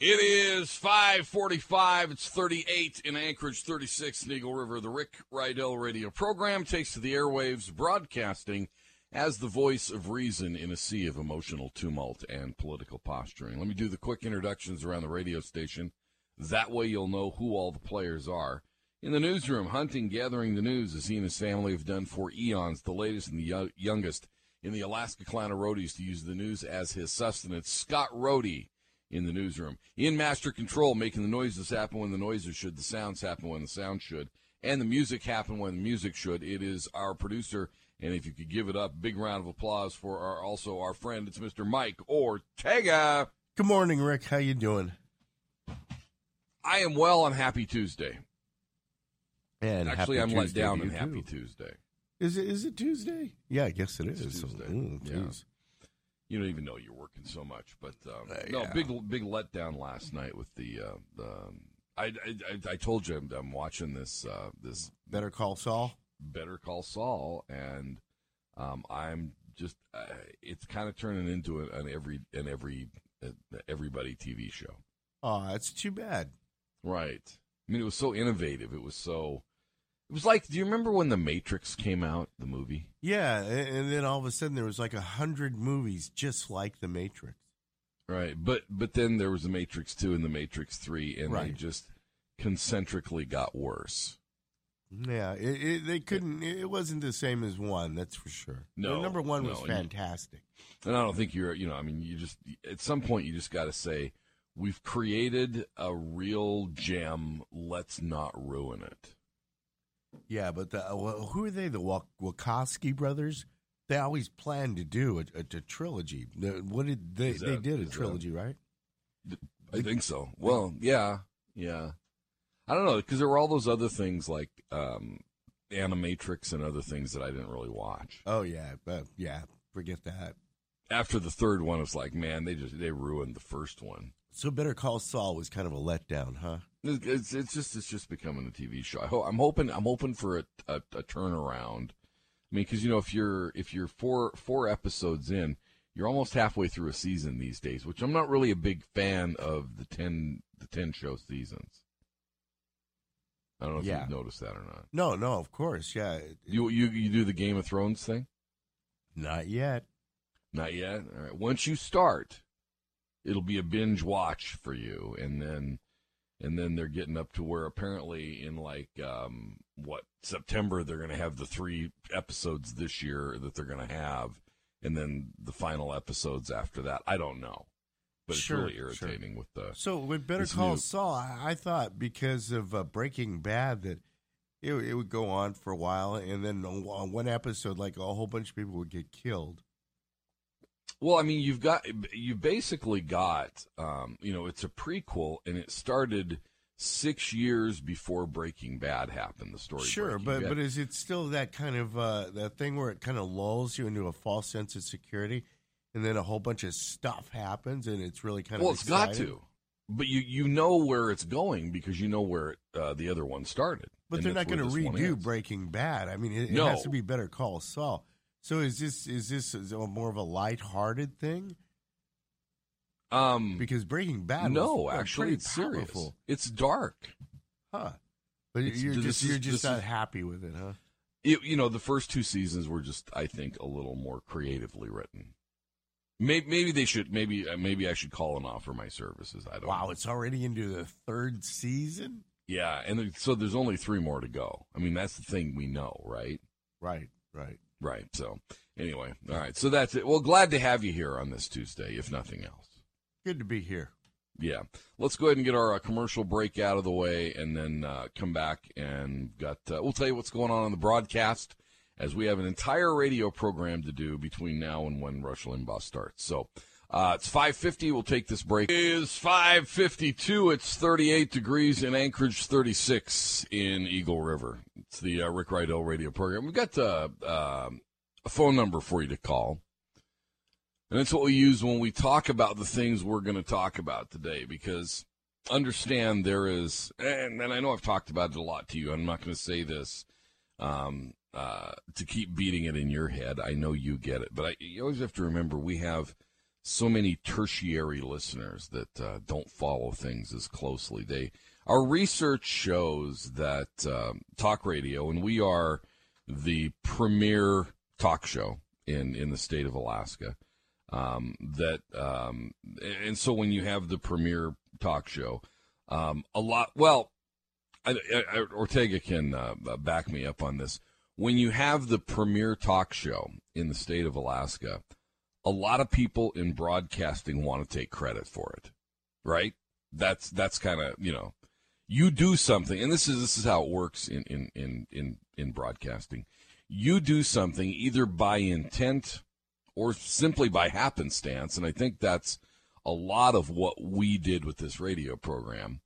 It is 545. It's 38 in Anchorage, 36 in Eagle River. The Rick Rydell radio program takes to the airwaves, broadcasting as the voice of reason in a sea of emotional tumult and political posturing. Let me do the quick introductions around the radio station. That way you'll know who all the players are. In the newsroom, hunting, gathering the news, as he and his family have done for eons, the latest and the youngest in the Alaska clan of roadies to use the news as his sustenance. Scott Rohde in the newsroom. In master control, making the noises happen when the noises should, the sounds happen when the sounds should, and the music happen when the music should. It is our producer, and if you could give it up, big round of applause for our also our friend. It's Mr. Mike Ortega. Good morning, Rick. How you doing? I am well on Happy Tuesday. And Actually, I'm let down on Happy. Tuesday. Is it? Is it Tuesday? Yeah, I guess it It's is. So, Tuesday. ooh, Yeah. You don't even know you're working so much, but um, Uh, no, big big letdown last night with the. Uh, the I, I I- I told you I'm, I'm watching this uh, this Better call Saul. Better Call Saul, and um, I'm just uh, it's kind of turning into an, an every an every uh, everybody TV show, Oh, that's too bad. right? I mean, it was so innovative. It was so. It was like, do you remember when The Matrix came out, the movie? Yeah, and then all of a sudden there was like a hundred movies just like The Matrix. Right, but but then there was The Matrix Two and The Matrix Three, and they just concentrically got worse. Yeah, it, it, they couldn't. It wasn't the same as one. That's for sure. No, The number one no, was and you- fantastic. And I don't think you're, you know, I mean, you just at some point you just got to say, we've created a real gem. Let's not ruin it. Yeah, but the, uh, who are they? The Wachowski brothers. They always planned to do a, a, a trilogy. What did they? Is they did a is that- trilogy, right? I think so. Well, yeah, yeah. I don't know because there were all those other things like um, Animatrix and other things that I didn't really watch. Oh yeah, but yeah. Forget that. After the third one, it was like, man, they just they ruined the first one. So Better Call Saul was kind of a letdown, huh? It's, it's, just it's just becoming a TV show. I I'm hoping I'm hoping for a, a, a turnaround. I mean, because you know, if you're if you're four four episodes in, you're almost halfway through a season these days. Which I'm not really a big fan of the ten the ten show seasons. I don't know if Yeah. you've noticed that or not. No, no, of course, yeah. You you you do the Game of Thrones thing? Not yet. Not yet. All right. Once you start, it'll be a binge watch for you, and then and then they're getting up to where apparently in like um, what September they're going to have the three episodes this year that they're going to have, and then the final episodes after that. I don't know, but Sure, it's really sure. irritating with the. So with Better Call new. Saul, I, thought because of uh, Breaking Bad that it, it would go on for a while, and then on one episode, like a whole bunch of people would get killed. Well, I mean, you've got you basically got um, you know it's a prequel, and it started six years before Breaking Bad happened. The story, Sure, Breaking but Bad. but is it still that kind of uh, that thing where it kind of lulls you into a false sense of security, and then a whole bunch of stuff happens, and it's really kind well, of well, it's got to. But you you know where it's going because you know where it, uh, the other one started. But they're not going to where this one redo. Breaking Bad. I mean, it, it No. has to be Better Call Saul. So is this is this is more of a lighthearted thing? Um, Because Breaking Bad, no, was, actually, it's serious. powerful. It's dark. huh? But It's- you're just is- you're just not is- happy with it, huh? It, you know, the first two seasons were just, I think, a little more creatively written. Maybe, maybe they should. Maybe uh, maybe I should call and offer my services. I don't. Wow, know. it's already into the third season. Yeah, and so there's only three more to go. I mean, that's the thing we know, right? Right, right. Right. So anyway, all right. So that's it. Well, glad to have you here on this Tuesday, if nothing else. Good to be here. Yeah. Let's go ahead and get our uh, commercial break out of the way and then uh, come back and got uh, we'll tell you what's going on on the broadcast as we have an entire radio program to do between now and when Rush Limbaugh starts. So, Uh, it's 550. We'll take this break. It is 552. It's 38 degrees in Anchorage, 36 in Eagle River. It's the uh, Rick Rydell radio program. We've got uh, uh, a phone number for you to call. And that's what we use when we talk about the things we're going to talk about today because understand there is, and, and I know I've talked about it a lot to you. I'm not going to say this um, uh, to keep beating it in your head. I know you get it. But I, you always have to remember we have so many tertiary listeners that uh, don't follow things as closely. They Our research shows that um, talk radio, and we are the premier talk show in, in the state of Alaska. Um, that um, and so when you have the premier talk show, um, a lot. Well, I, I, Ortega can uh, back me up on this. When you have the premier talk show in the state of Alaska, a lot of people in broadcasting want to take credit for it, right? That's that's kind of you know, you do something, and this is this is how it works in in in in, in broadcasting. You do something either by intent or simply by happenstance. And I think that's a lot of what we did with this radio program.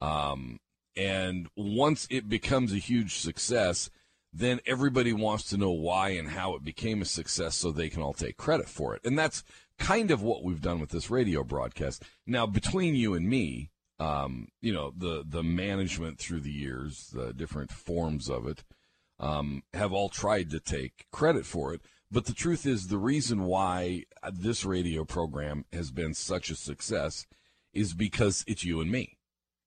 Um, and once it becomes a huge success, then everybody wants to know why and how it became a success so they can all take credit for it. And that's kind of what we've done with this radio broadcast. Now, between you and me, um, you know, the, the management through the years, the different forms of it, um, have all tried to take credit for it. But the truth is, the reason why this radio program has been such a success is because it's you and me.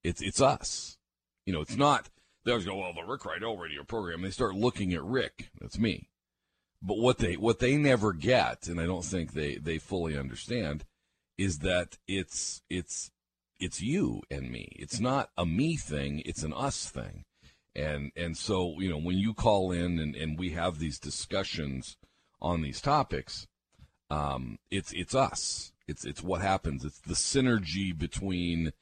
It's it's us. You know, it's not. They always go, well, the Rick Rydell radio program. They start looking at Rick. That's me. But what they what they never get, and I don't think they they fully understand, is that it's it's it's you and me. It's not a me thing. It's an us thing. And and so you know when you call in and, and we have these discussions on these topics, um, it's it's us. It's it's what happens. It's the synergy between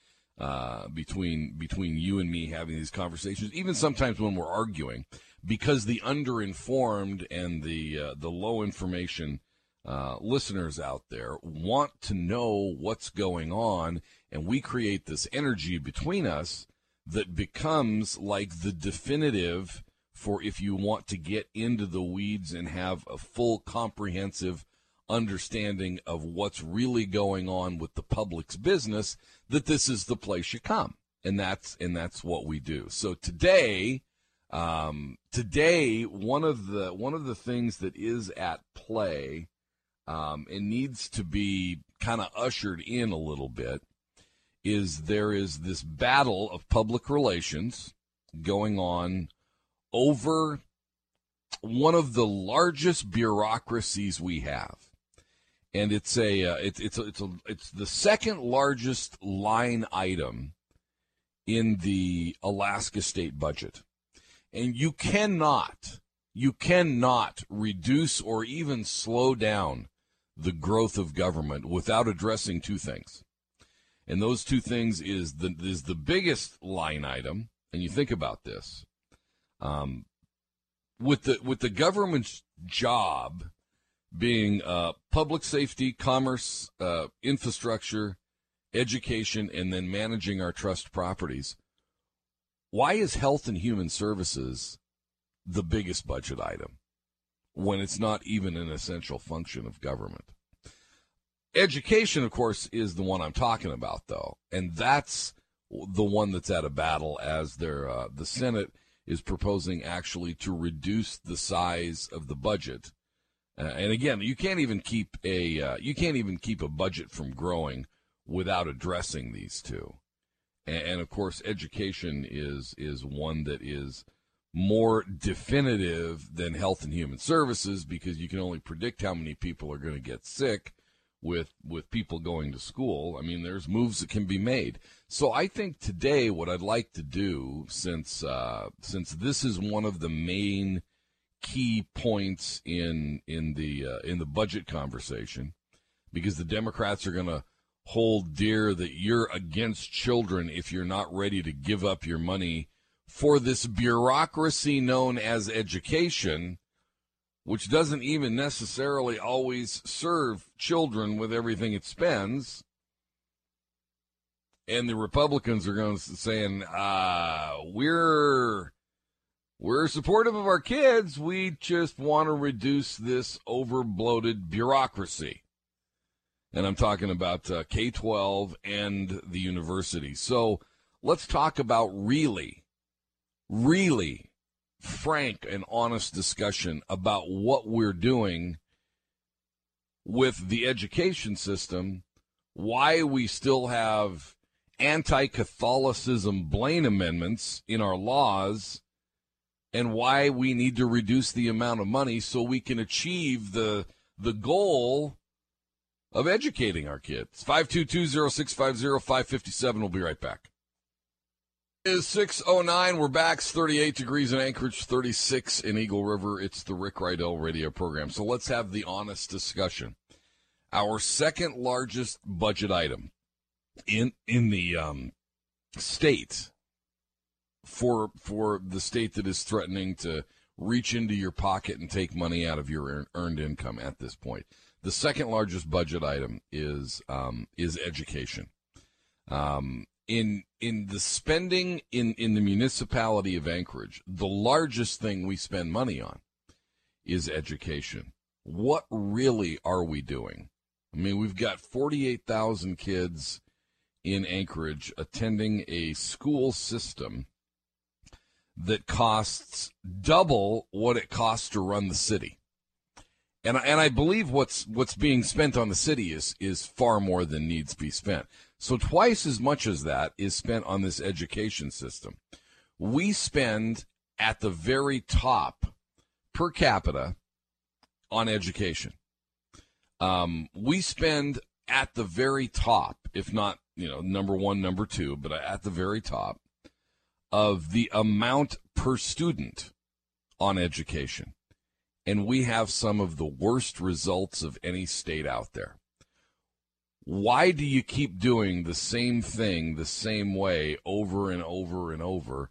uh, between between you and me having these conversations. Even sometimes when we're arguing, because the underinformed and the uh, the low information uh, listeners out there want to know what's going on, and we create this energy between us that becomes like the definitive for if you want to get into the weeds and have a full comprehensive understanding of what's really going on with the public's business that this is the place you come and that's and that's what we do so today um, today one of the one of the things that is at play um, and needs to be kind of ushered in a little bit is there is this battle of public relations going on over one of the largest bureaucracies we have. And it's a uh, it's it's a, it's a, it's the second largest line item in the Alaska state budget. And you cannot you cannot reduce or even slow down the growth of government without addressing two things. And those two things is the is the biggest line item, and you think about this. Um, with the with the government's job being uh, public safety, commerce, uh, infrastructure, education, and then managing our trust properties. Why is health and human services the biggest budget item when it's not even an essential function of government? Education, of course, is the one I'm talking about, though, and that's the one that's at a battle as their uh, the Senate is proposing actually to reduce the size of the budget. Uh, and again, you can't even keep a uh, you can't even keep a budget from growing without addressing these two. And, and of course, education is is one that is more definitive than health and human services because you can only predict how many people are going to get sick with with people going to school. I mean, there's moves that can be made. So I think today, what I'd like to do, since uh, since this is one of the main key points in in the uh, in the budget conversation, because the Democrats are going to hold dear that you're against children if you're not ready to give up your money for this bureaucracy known as education which doesn't even necessarily always serve children with everything it spends. And the Republicans are going to saying, uh, we're we're supportive of our kids. We just want to reduce this over bloated bureaucracy. And I'm talking about uh, K 12 and the university. So let's talk about really, really frank and honest discussion about what we're doing with the education system, why we still have anti Catholicism Blaine amendments in our laws and why we need to reduce the amount of money so we can achieve the the goal of educating our kids. 522-0650-557. We'll be right back. It is 609. We're back. It's 38 degrees in Anchorage, 36 in Eagle River. It's the Rick Rydell radio program. So let's have the honest discussion. Our second largest budget item in in the um, state for for the state that is threatening to reach into your pocket and take money out of your earned income at this point. The second largest budget item is um, is education. Um, in in the spending in, in the municipality of Anchorage, the largest thing we spend money on is education. What really are we doing? I mean, we've got forty eight thousand kids in Anchorage attending a school system that costs double what it costs to run the city. And and I believe what's what's being spent on the city is is far more than needs to be spent. So twice as much as that is spent on this education system. We spend at the very top per capita on education. Um, we spend at the very top, if not you know number one, number two, but at the very top of the amount per student on education. And we have some of the worst results of any state out there. Why do you keep doing the same thing the same way over and over and over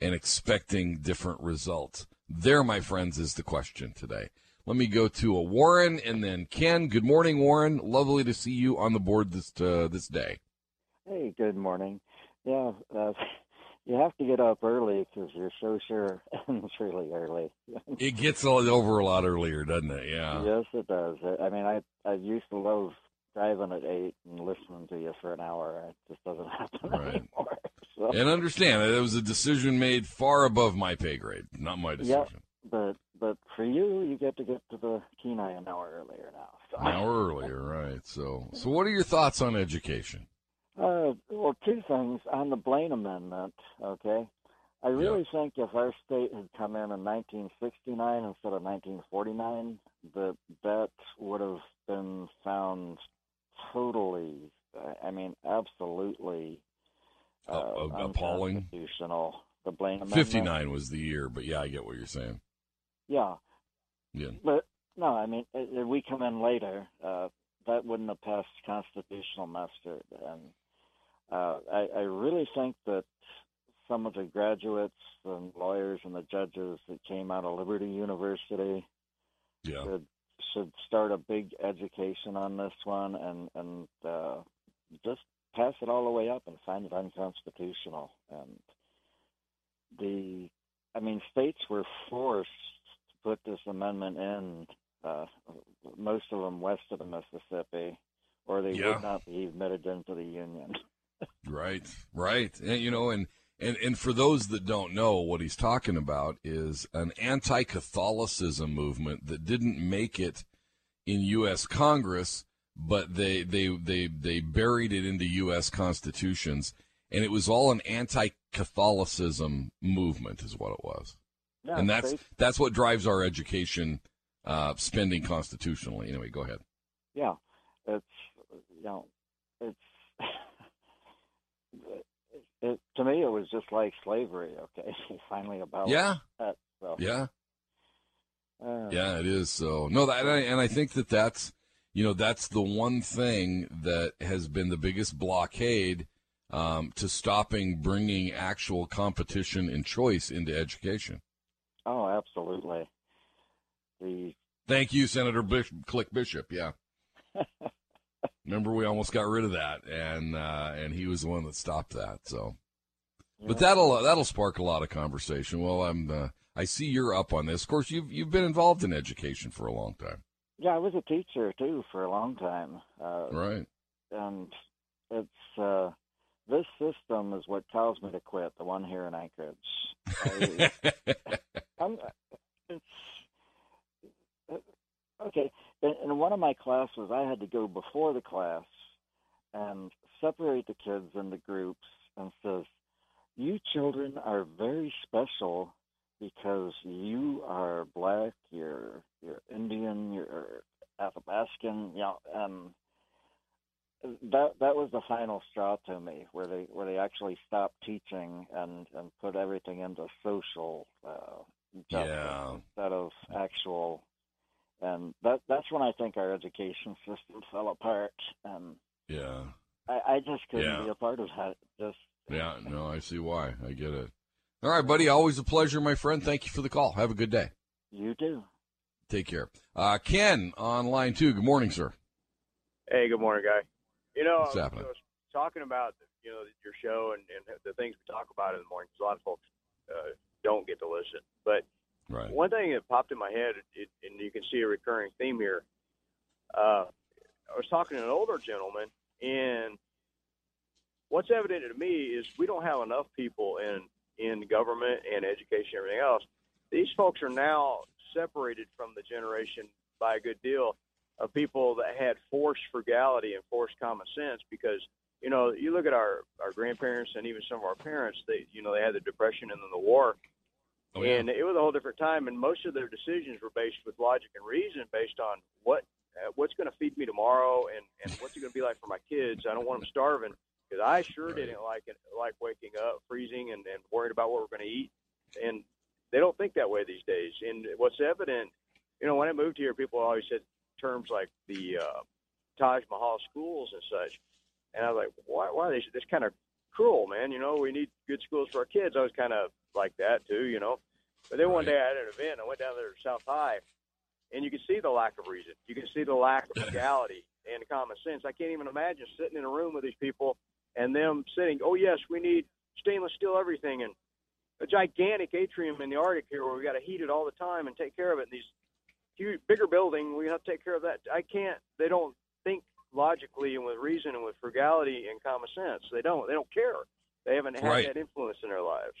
and expecting different results? There, my friends, is the question today. Let me go to a Warren and then Ken. Good morning, Warren. Lovely to see you on the board this uh, this day. Hey, good morning. Yeah, uh, you have to get up early because you're so sure ends really early. it gets over a lot earlier, doesn't it? Yeah. Yes, it does. I mean, I I used to love driving at eight and listening to you for an hour. It just doesn't happen right. anymore. So. And understand that it was a decision made far above my pay grade, not my decision. Yep, but but for you, you get to get to the Kenai an hour earlier now. So. An hour earlier, right? So so what are your thoughts on education? Uh, well, two things on the Blaine Amendment. Okay, I really yeah. think if our state had come in in 1969 instead of 1949, that that would have been found totally. I mean, absolutely uh, uh, appalling. Unconstitutional. The Blaine Amendment. 59 was the year, but yeah, I get what you're saying. Yeah. Yeah. But no, I mean, if we come in later, uh, that wouldn't have passed constitutional muster, and uh, I, I really think that some of the graduates and lawyers and the judges that came out of Liberty University yeah. should should start a big education on this one and and uh, just pass it all the way up and find it unconstitutional. And the, I mean, states were forced to put this amendment in. Uh, most of them west of the Mississippi, or they yeah. would not be admitted into the union. right, right. And, you know, and, and, and for those that don't know, what he's talking about is an anti Catholicism movement that didn't make it in U.S. Congress, but they, they, they, they buried it into U.S. constitutions. And it was all an anti Catholicism movement, is what it was. Yeah, and that's that's what drives our education uh, spending constitutionally. Anyway, go ahead. Yeah, it's you know, it, to me, it was just like slavery. Okay, finally about yeah, that, so. yeah, uh, yeah. It is so. No, that and I, and I think that that's you know that's the one thing that has been the biggest blockade um, to stopping bringing actual competition and choice into education. Oh, absolutely. the Thank you, Senator Bish- Click Bishop. Yeah. Remember, we almost got rid of that, and uh, and he was the one that stopped that. So, but that'll that'll spark a lot of conversation. Well, I'm uh, I see you're up on this. Of course, you've you've been involved in education for a long time, yeah, I was a teacher too for a long time. Uh, right? and it's uh this system is what caused me to quit the one here in anchorage I, I'm, it's uh, okay in, in one of my classes i had to go before the class and separate the kids into groups and says you children are very special because you are black you're you're indian you're athabascan you know and that that was the final straw to me, where they where they actually stopped teaching and and put everything into social uh, justice Yeah. instead of actual. And that that's when I think our education system fell apart, and Yeah, I, I just couldn't Yeah. be a part of that. Just yeah. No, I see why. I get it. All right, buddy. Always a pleasure, my friend. Thank you for the call. Have a good day. you too. Take care. Uh, Ken on line two. Good morning, sir. Hey, good morning, guy. You know, What's happening? I was talking about you know your show and, and the things we talk about in the morning. 'cause a lot of folks uh, don't get to listen, but Right. one thing that popped in my head, it, and you can see a recurring theme here. Uh, I was talking to an older gentleman, and what's evident to me is we don't have enough people in in government and education, and everything else. These folks are now separated from the generation by a good deal of people that had forced frugality and forced common sense because you know you look at our our grandparents and even some of our parents they you know they had the depression and then the war Oh, yeah. and it was a whole different time and most of their decisions were based with logic and reason based on what uh, what's going to feed me tomorrow and and what's it going to be like for my kids. I don't want them starving because i sure Right. didn't like it like waking up freezing and, and worried about what we're going to eat. And they don't think that way these days. And what's evident you know when i moved here people always said terms like the uh, taj mahal schools and such. And i was like why why are they this kind of cruel man? You know we need good schools for our kids. I was kind of like that too you know but then one day I had an event. I went down there to South High, and you can see the lack of reason. You can see the lack of legality and common sense. I can't even imagine sitting in a room with these people and them sitting. Oh yes, we need stainless steel everything and a gigantic atrium in the Arctic here where we got to heat it all the time and take care of it. And these huge, bigger building, we have to take care of that. I can't. They don't think logically and with reason and with frugality and common sense. They don't. They don't care. They haven't had Right. that influence in their lives.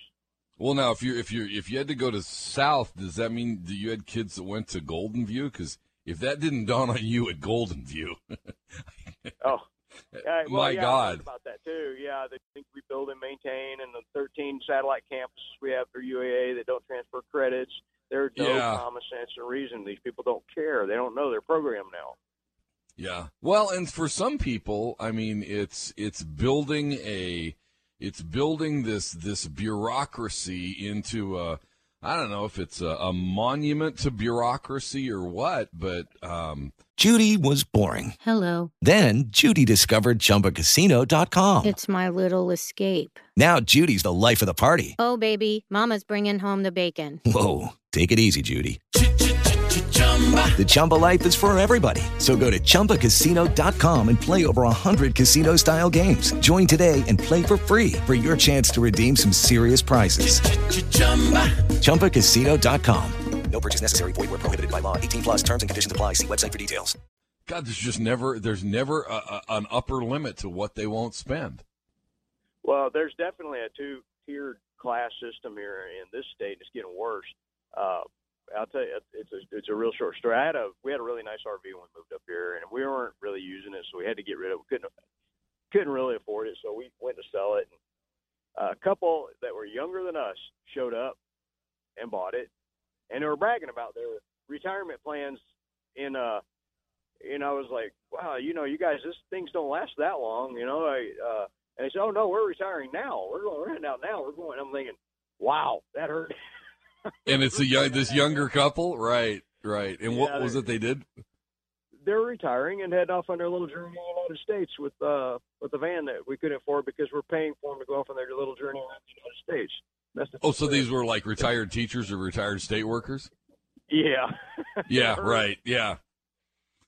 Well, now if you if you if you had to go to South, does that mean that you had kids that went to Golden View? Because if that didn't dawn on you at Golden View, Oh, well, my yeah, God, about that too. Yeah, they think we build and maintain, and the 13 satellite campuses we have through UAA that don't transfer credits. There's no Yeah. common sense and reason. These people don't care. They don't know their program now. Yeah. Well, and for some people, I mean, it's it's building a it's building this this bureaucracy into a I don't know if it's a, a monument to bureaucracy or what, but um, Judy was boring. Hello. Then Judy discovered ChumbaCasino.com. It's my little escape. Now Judy's the life of the party. Oh, baby, Mama's bringing home the bacon. Whoa, take it easy, Judy. The Chumba life is for everybody. So go to ChumbaCasino.com and play over 100 casino style games. Join today and play for free for your chance to redeem some serious prizes. ChumbaCasino.com. No purchase necessary. Void where prohibited by law. 18 plus terms and conditions apply. See website for details. God, there's just never there's never a, a, an upper limit to what they won't spend. Well, there's definitely a two-tiered class system here in this state, and it's getting worse. Uh, I'll tell you, it's a it's a real short story. I had a we had a really nice RV when we moved up here, and we weren't really using it, so we had to get rid of it. We couldn't couldn't really afford it, so we went to sell it. And a couple that were younger than us showed up and bought it, and they were bragging about their retirement plans. In uh, and I was like, wow, you know, you guys, this things don't last that long, you know. I uh, and they said, oh no, we're retiring now. We're going out now. We're going. I'm thinking, wow, that hurt. And it's a young this younger couple, right? Right. And what was it they did? they're retiring and heading off on their little journey in the United States with uh with a van that we couldn't afford because we're paying for them to go off on their little journey around the United States. That's the Oh, so these were like retired teachers or retired state workers? yeah Yeah, right. Yeah,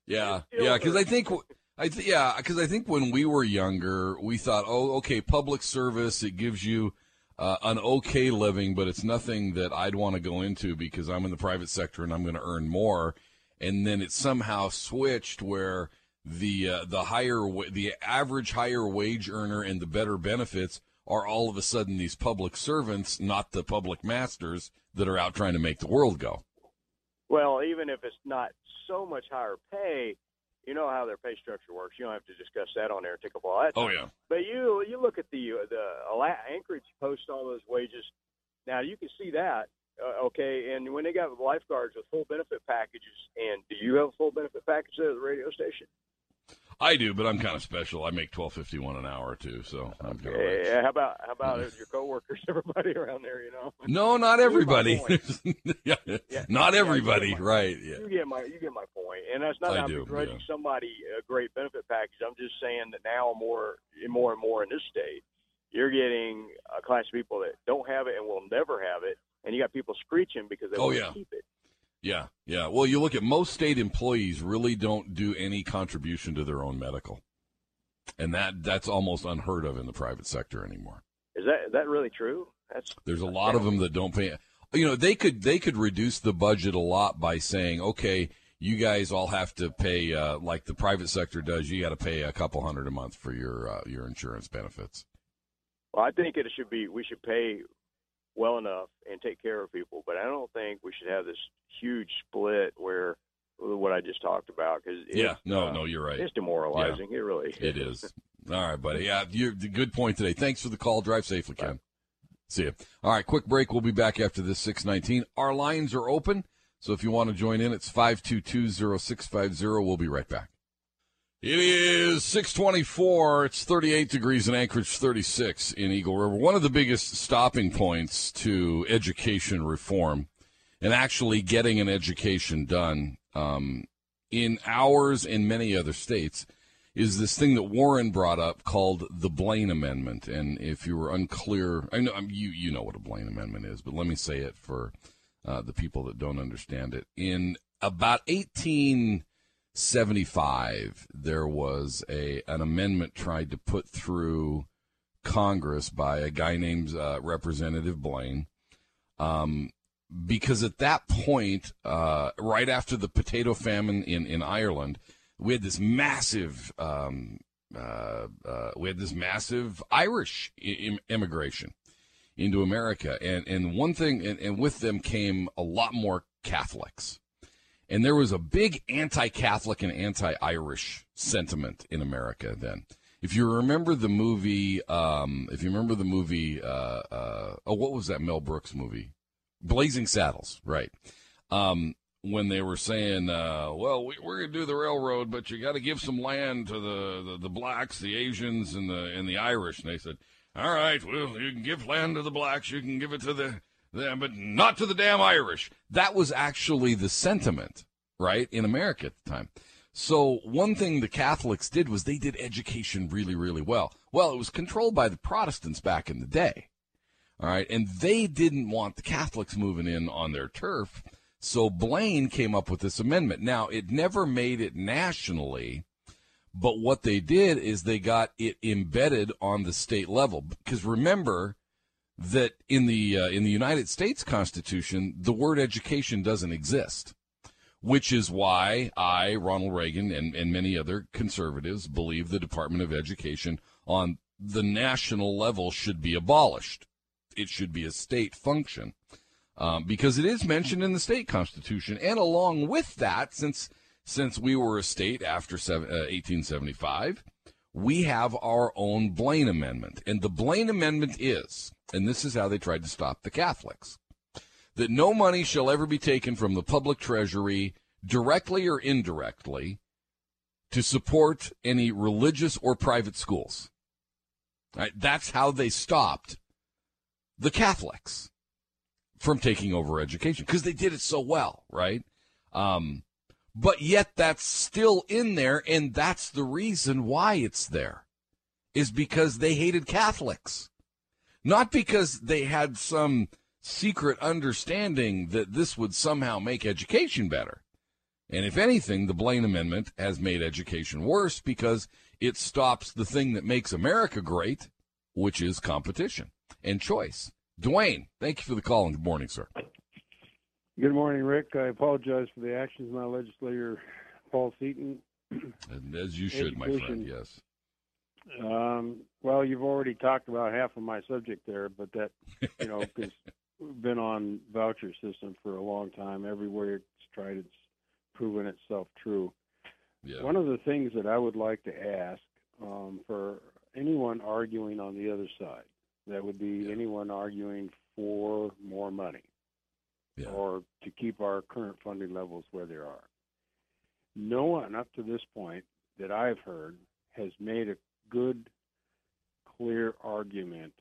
yeah, yeah. Because I think, I th- yeah, because I think when we were younger, we thought, oh, okay, public service, it gives you uh, an okay living, but it's nothing that I'd want to go into because I'm in the private sector and I'm going to earn more. And then it somehow switched where the uh, the higher the average higher wage earner and the better benefits are all of a sudden these public servants, not the public masters that are out trying to make the world go. Well, even if it's not so much higher pay, you know how their pay structure works. You don't have to discuss that on air take up all that. Oh yeah. But you you look at the the Anchorage post all those wages. Now you can see that, uh, okay. And when they got lifeguards with full benefit packages, and do you have a full benefit package there at the radio station? I do, but I'm kind of special. I make twelve fifty one an hour too, so I'm doing all right. Yeah, how about how about your coworkers, everybody around there? You know. No, not You get my everybody. yeah, Yeah. not Yeah, everybody, you my- right? Yeah. You get my you get my point, and that's not I'm begrudging yeah. somebody a great benefit package. I'm just saying that now more more and more in this state, you're getting a class of people that don't have it and will never have it, and you got people screeching because they Oh, want yeah. to keep it. Yeah, yeah. Well, you look at most state employees really don't do any contribution to their own medical, and that that's almost unheard of in the private sector anymore. Is that is that really true? That's There's a lot of them that don't pay. You know, they could they could reduce the budget a lot by saying, okay, you guys all have to pay uh, like the private sector does. You got to pay a couple hundred a month for your uh, your insurance benefits. well, I think it should be we should pay well enough and take care of people, but I don't think we should have this huge split where what I just talked about because Yeah, no, uh, no, you're right. it's demoralizing. It really is. It is. All right, buddy. Yeah, you're good point today. Thanks for the call. Drive safely, Ken. See you. All right, quick break. We'll be back after this 619. Our lines are open, so if you want to join in, it's 522-0650. We'll be right back. It is 624. It's 38 degrees in Anchorage, 36 in Eagle River. One of the biggest stopping points to education reform and actually getting an education done um, in ours and many other states is this thing that Warren brought up called the Blaine Amendment. And if you were unclear, I know um, you you know what a Blaine Amendment is, but let me say it for uh, the people that don't understand it. In about 1875, there was a an amendment tried to put through Congress by a guy named uh, Representative Blaine. Um, because at that point, uh, right after the potato famine in, in Ireland, we had this massive um, uh, uh, we had this massive Irish I- immigration into America, and and one thing, and, and with them came a lot more Catholics, and there was a big anti-Catholic and anti-Irish sentiment in America then. If you remember the movie, um, if you remember the movie, uh, uh, oh, what was that Mel Brooks movie? Blazing Saddles, right? Um, when they were saying, uh, "Well, we, we're going to do the railroad, but you got to give some land to the, the, the blacks, the Asians, and the and the Irish," and they said, "All right, well, you can give land to the blacks, you can give it to the but not to the damn Irish." That was actually the sentiment, right, in America at the time. So one thing the Catholics did was they did education really, really well. Well, it was controlled by the Protestants back in the day. All right. And they didn't want the Catholics moving in on their turf. So Blaine came up with this amendment. Now, it never made it nationally, but what they did is they got it embedded on the state level. Because remember that in the uh, in the United States Constitution, the word education doesn't exist, which is why I, Ronald Reagan, and, and many other conservatives believe the Department of Education on the national level should be abolished it should be a state function um, because it is mentioned in the state constitution. And along with that, since since we were a state after seven, uh, 1875, we have our own Blaine Amendment. And the Blaine Amendment is, and this is how they tried to stop the Catholics, that no money shall ever be taken from the public treasury, directly or indirectly, to support any religious or private schools. Right? That's how they stopped the Catholics from taking over education because they did it so well, right? Um, but yet that's still in there, and that's the reason why it's there, is because they hated Catholics, not because they had some secret understanding that this would somehow make education better. And if anything, the Blaine Amendment has made education worse because it stops the thing that makes America great, which is competition and choice. Dwayne, thank you for the call and good morning, sir. Good morning, Rick. I apologize for the actions of my legislator, Paul Seaton. And as you should, my friend, yes. Um, well, you've already talked about half of my subject there, but that, you know, because we've been on voucher system for a long time. Everywhere it's tried, it's proven itself true. Yeah. One of the things that I would like to ask um, for anyone arguing on the other side, that would be Yeah. anyone arguing for more money Yeah. or to keep our current funding levels where they are. No one up to this point that I've heard has made a good, clear argument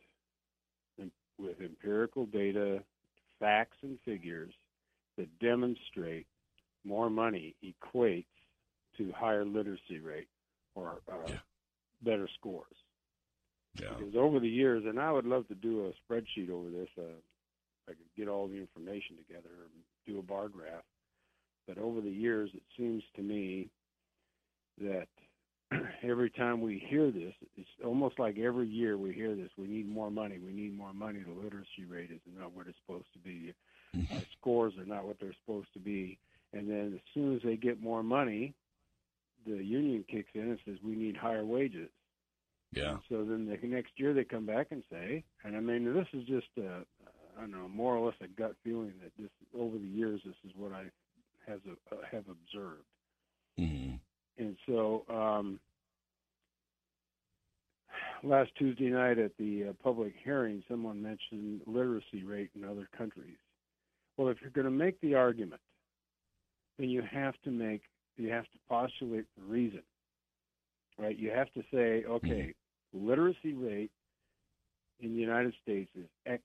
with empirical data, facts, and figures that demonstrate more money equates to higher literacy rate or uh, Yeah. better scores. Yeah. Because over the years, and I would love to do a spreadsheet over this, uh, I could get all the information together and do a bar graph. But over the years, it seems to me that every time we hear this, it's almost like every year we hear this. We need more money. We need more money. The literacy rate is not what it's supposed to be. Mm-hmm. Our scores are not what they're supposed to be. And then as soon as they get more money, the union kicks in and says we need higher wages. Yeah. So then the next year they come back and say, and I mean this is just a, I don't know, more or less a gut feeling that this over the years this is what I has a, have observed. hmm And so um, last Tuesday night at the uh, public hearing, someone mentioned literacy rate in other countries. Well, if you're going to make the argument, then you have to make you have to postulate the reason, right? You have to say, okay, literacy rate in the United States is X.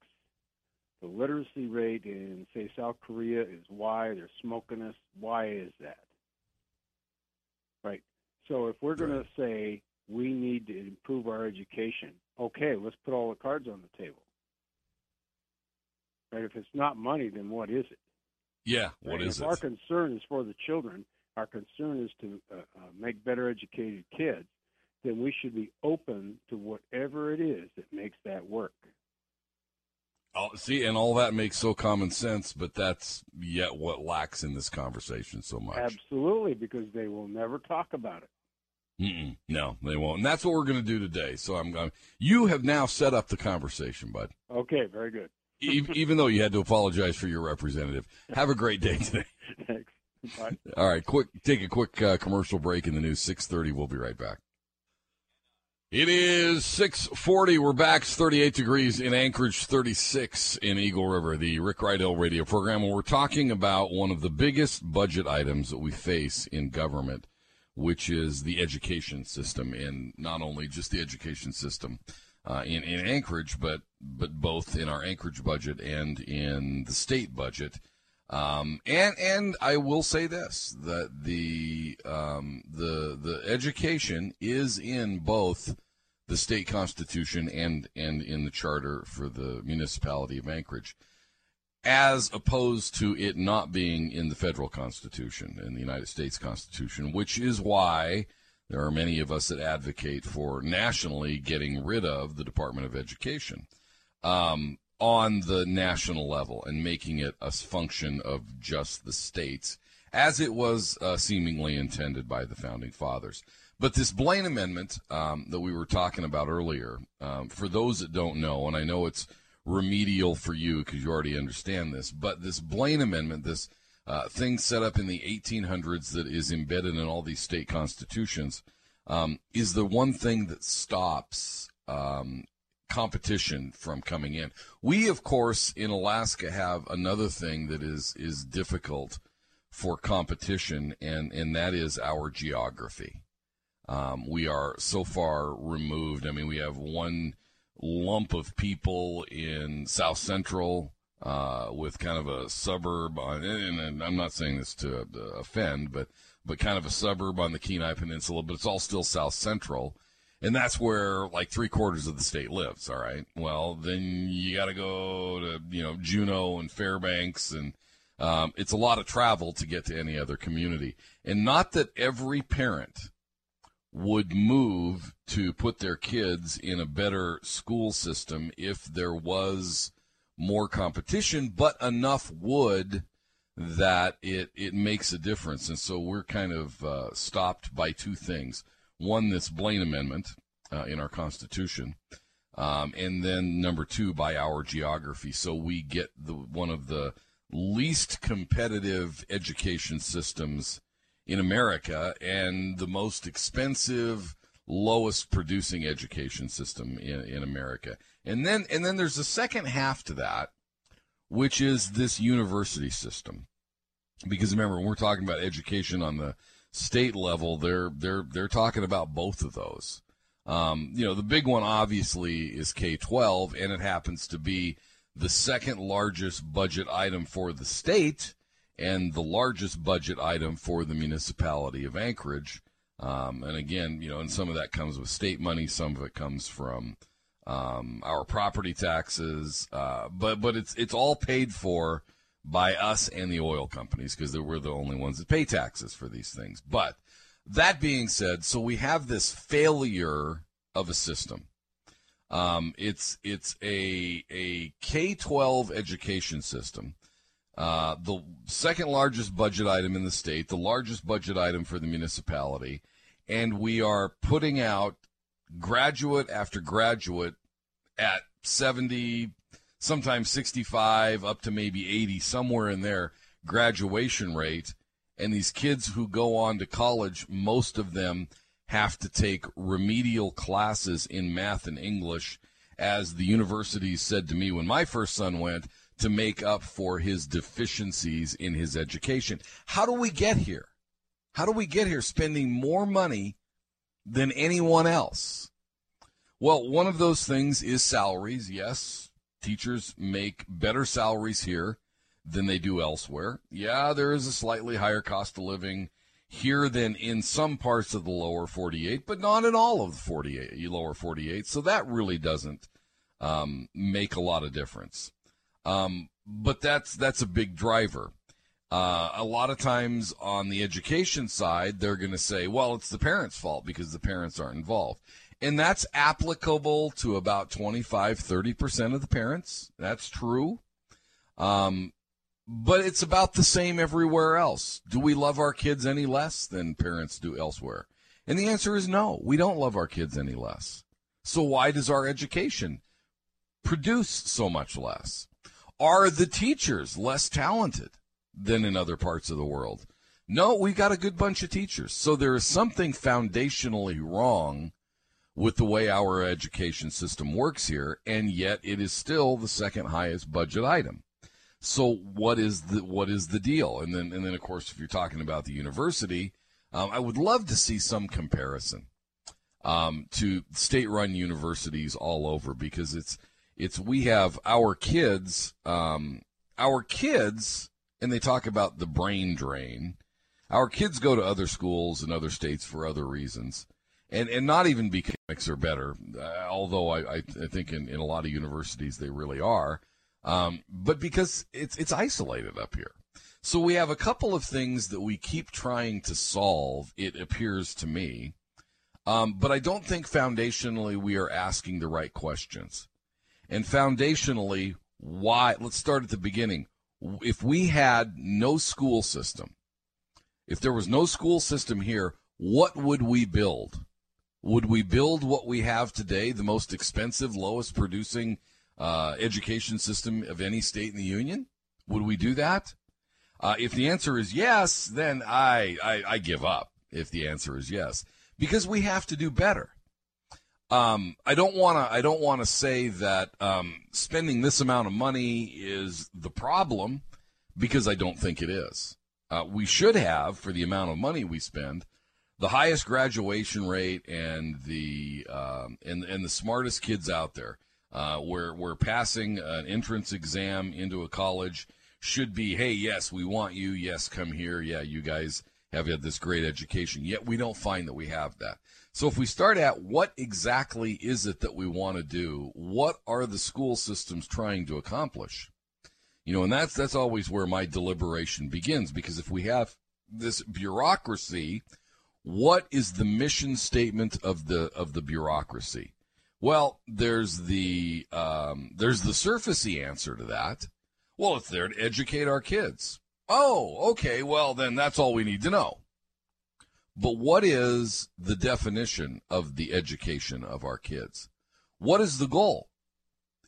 The literacy rate in, say, South Korea is why They're smoking us. Why is that? Right. So if we're going to say we need to improve our education, okay, let's put all the cards on the table. Right. If it's not money, then what is it? Yeah. What Right? is if our concern is for the children, our concern is to uh, uh, make better educated kids, then we should be open to whatever it is that makes that work. Oh, see, and all that makes so common sense, but that's yet what lacks in this conversation so much. Absolutely, because they will never talk about it. Mm-mm, no, they won't. And that's what we're going to do today. So I'm going. You have now set up the conversation, bud. Okay, very good. E- even though you had to apologize for your representative. Have a great day today. Thanks. Bye. All right, quick. Take a quick uh, commercial break in the news. Six thirty. We'll be right back. It is six forty. We're back. It's thirty-eight degrees in Anchorage, thirty-six in Eagle River. The Rick Rydell radio program. And we're talking about one of the biggest budget items that we face in government, which is the education system, and not only just the education system uh, in in Anchorage, but but both in our Anchorage budget and in the state budget. Um, and and I will say this that the um, the the education is in both the state constitution and and in the charter for the municipality of Anchorage, as opposed to it not being in the federal constitution in the United States Constitution, which is why there are many of us that advocate for nationally getting rid of the Department of Education. Um, on the national level and making it a function of just the states, as it was uh, seemingly intended by the founding fathers. But this Blaine Amendment um, that we were talking about earlier, um, for those that don't know, and I know it's remedial for you because you already understand this, but this Blaine Amendment, this uh, thing set up in the 1800s that is embedded in all these state constitutions, um, is the one thing that stops um, competition from coming in. We, of course, in Alaska have another thing that is is difficult for competition, and and that is our geography. Um, we are so far removed. I mean, we have one lump of people in South Central uh, with kind of a suburb on, and, I'm not saying this to, to offend, but but kind of a suburb on the Kenai Peninsula, but it's all still South Central and that's where like three quarters of the state lives. All right. Well, then you got to go to you know Juneau and Fairbanks and Um, it's a lot of travel to get to any other community. And not that every parent would move to put their kids in a better school system if there was more competition, but enough would that it, it makes a difference. And so we're kind of uh, stopped by two things. One, this Blaine Amendment uh, in our Constitution, um, and then number two, by our geography. So we get the one of the least competitive education systems in America and the most expensive, lowest producing education system in, in America. And then and then there's a second half to that, which is this university system. Because remember, when we're talking about education on the state level, they're they're they're talking about both of those. Um, you know, the big one obviously is K 12, and it happens to be the second largest budget item for the state and the largest budget item for the municipality of Anchorage. Um, and again, you know, and some of that comes with state money, some of it comes from um, our property taxes, uh, but but it's it's all paid for by us and the oil companies because we're the only ones that pay taxes for these things. But that being said, so we have this failure of a system. Um, it's it's a a K twelve education system. Uh, the second largest budget item in the state, the largest budget item for the municipality, and we are putting out graduate after graduate at 70, sometimes 65, up to maybe 80, somewhere in there, graduation rate. And these kids who go on to college, most of them have to take remedial classes in math and English, as the universities said to me when my first son went, to make up for his deficiencies in his education. How do we get here? How do we get here spending more money than anyone else? Well, one of those things is salaries. Yes, teachers make better salaries here than they do elsewhere. Yeah, there is a slightly higher cost of living here than in some parts of the lower 48, but not in all of the 48, lower 48. So that really doesn't um, make a lot of difference. Um, but that's that's a big driver. Uh, a lot of times on the education side, they're going to say, well, it's the parents' fault because the parents aren't involved. And that's applicable to about 25, 30% of the parents. That's true. Um, but it's about the same everywhere else. Do we love our kids any less than parents do elsewhere? And the answer is no, we don't love our kids any less. So why does our education produce so much less? Are the teachers less talented than in other parts of the world? No, we got a good bunch of teachers. So there is something foundationally wrong with the way our education system works here, and yet it is still the second highest budget item. So what is the what is the deal? And then and then of course, if you're talking about the university, um, I would love to see some comparison um, to state-run universities all over because it's it's we have our kids, um, our kids, and they talk about the brain drain. Our kids go to other schools in other states for other reasons and and not even because are better, uh, although I, I, think in, in a lot of universities they really are, um, but because it's it's isolated up here. So we have a couple of things that we keep trying to solve. It appears to me, um, but I don't think foundationally we are asking the right questions. And foundationally, why? Let's start at the beginning. If we had no school system, if there was no school system here, what would we build? Would we build what we have today, the most expensive, lowest producing uh, education system of any state in the union? Would we do that? Uh, if the answer is yes, then I, I, I give up. If the answer is yes, because we have to do better. Um, I don't want to. I don't want to say that um, spending this amount of money is the problem, because I don't think it is. Uh, we should have, for the amount of money we spend, the highest graduation rate and the um, and and the smartest kids out there. Uh, where we're passing an entrance exam into a college should be, hey, yes, we want you. Yes, come here. Yeah, you guys have had this great education. Yet we don't find that we have that. So if we start at what exactly is it that we want to do? What are the school systems trying to accomplish? You know, and that's that's always where my deliberation begins because if we have this bureaucracy, what is the mission statement of the of the bureaucracy? Well, there's the um, there's the surfacey answer to that. Well, it's there to educate our kids. Oh, okay. Well, then that's all we need to know. But what is the definition of the education of our kids? What is the goal?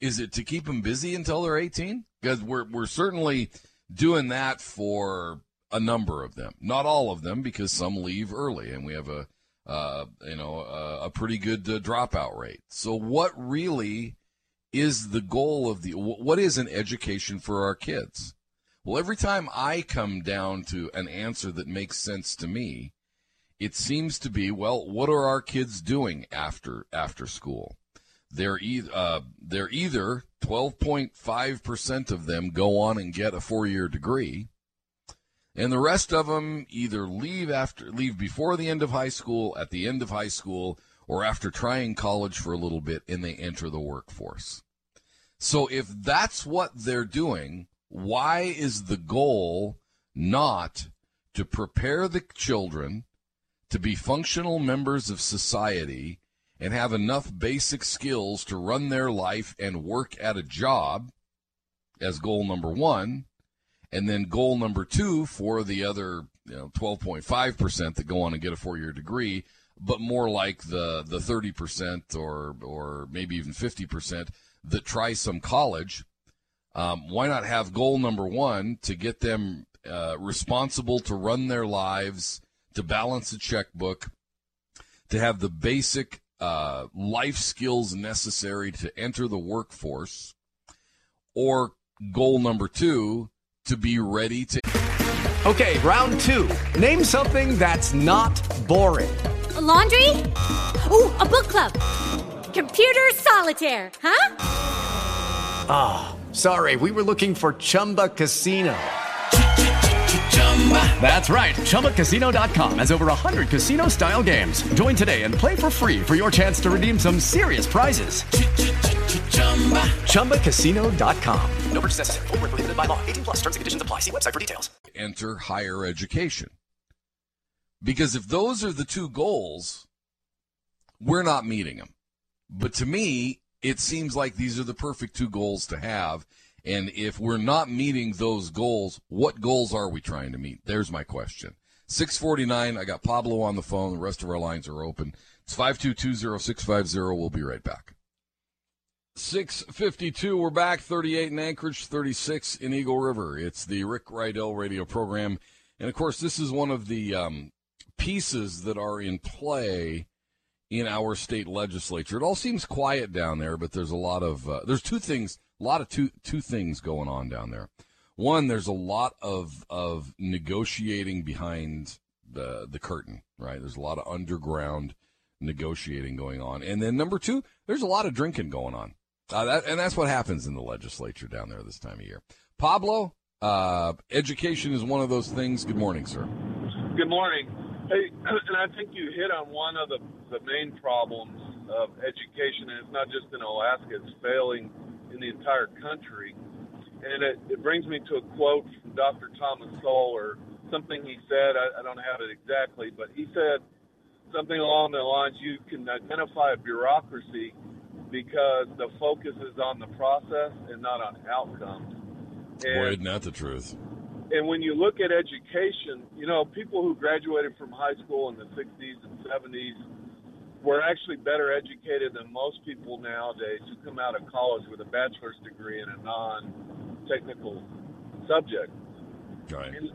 Is it to keep them busy until they're 18? Because we're, we're certainly doing that for a number of them. Not all of them, because some leave early, and we have a, uh, you know, a, a pretty good uh, dropout rate. So, what really is the goal of the? What is an education for our kids? Well, every time I come down to an answer that makes sense to me, it seems to be, well, what are our kids doing after after school? They're either uh, they're either 12.5 percent of them go on and get a four year degree, and the rest of them either leave after leave before the end of high school, at the end of high school, or after trying college for a little bit, and they enter the workforce. So if that's what they're doing, why is the goal not to prepare the children to be functional members of society and have enough basic skills to run their life and work at a job as goal number one. And then goal number two for the other you know, 12.5% that go on and get a four year degree, but more like the, the 30% or, or maybe even 50% that try some college. Um, why not have goal number one to get them uh, responsible to run their lives to balance a checkbook, to have the basic uh, life skills necessary to enter the workforce, or goal number two, to be ready to. Okay, round two. Name something that's not boring. A laundry? Ooh, a book club. Computer solitaire, huh? Ah, oh, sorry, we were looking for Chumba Casino. That's right. ChumbaCasino.com has over 100 casino style games. Join today and play for free for your chance to redeem some serious prizes. ChumbaCasino.com. No purchase necessary. Full prohibited by law. 18 plus terms and conditions apply. See website for details. Enter higher education. Because if those are the two goals, we're not meeting them. But to me, it seems like these are the perfect two goals to have. And if we're not meeting those goals, what goals are we trying to meet? There's my question. 649, I got Pablo on the phone. The rest of our lines are open. It's 5220650. We'll be right back. 652, we're back. 38 in Anchorage, 36 in Eagle River. It's the Rick Rydell radio program. And of course, this is one of the um, pieces that are in play in our state legislature. It all seems quiet down there, but there's a lot of, uh, there's two things a lot of two two things going on down there. One, there's a lot of of negotiating behind the the curtain, right? There's a lot of underground negotiating going on, and then number two, there's a lot of drinking going on, uh, that, and that's what happens in the legislature down there this time of year. Pablo, uh, education is one of those things. Good morning, sir. Good morning. Hey, and I think you hit on one of the the main problems of education, and it's not just in Alaska; it's failing in the entire country. And it, it brings me to a quote from Dr. Thomas Sowell, or something he said. I, I don't have it exactly, but he said something along the lines you can identify a bureaucracy because the focus is on the process and not on outcomes. And, Boy, isn't that the truth? And when you look at education, you know, people who graduated from high school in the 60s and 70s we're actually better educated than most people nowadays who come out of college with a bachelor's degree in a non-technical subject. Right. And,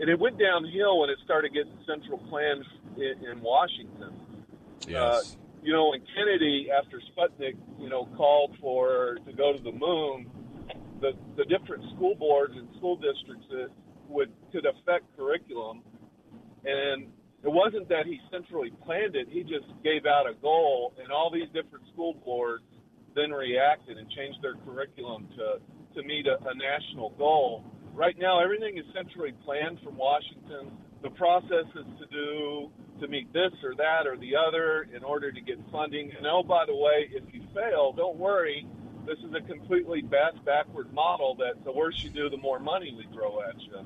and it went downhill when it started getting central planned in, in Washington. Yes. Uh, you know, when Kennedy, after Sputnik, you know, called for to go to the moon, the the different school boards and school districts that would could affect curriculum, and it wasn't that he centrally planned it. He just gave out a goal, and all these different school boards then reacted and changed their curriculum to to meet a, a national goal. Right now, everything is centrally planned from Washington. The process is to do to meet this or that or the other in order to get funding. And oh, by the way, if you fail, don't worry. this is a completely back backward model that the worse you do, the more money we throw at you.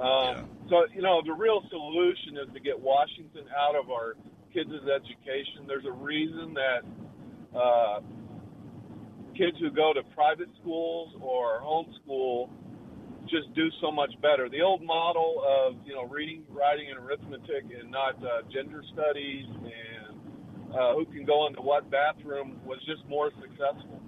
Um, So you know, the real solution is to get Washington out of our kids' education. There's a reason that uh, kids who go to private schools or homeschool just do so much better. The old model of you know reading, writing, and arithmetic, and not uh, gender studies and uh, who can go into what bathroom was just more successful.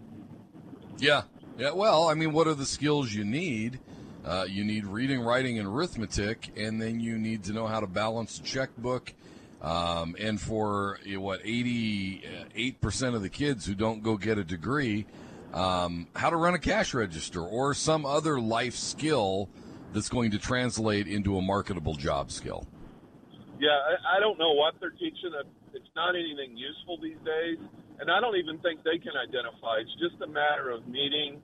Yeah. Yeah. Well, I mean, what are the skills you need? Uh, you need reading, writing, and arithmetic, and then you need to know how to balance a checkbook. Um, and for you know, what eighty-eight percent of the kids who don't go get a degree, um, how to run a cash register or some other life skill that's going to translate into a marketable job skill. Yeah, I, I don't know what they're teaching. It's not anything useful these days, and I don't even think they can identify. It's just a matter of meeting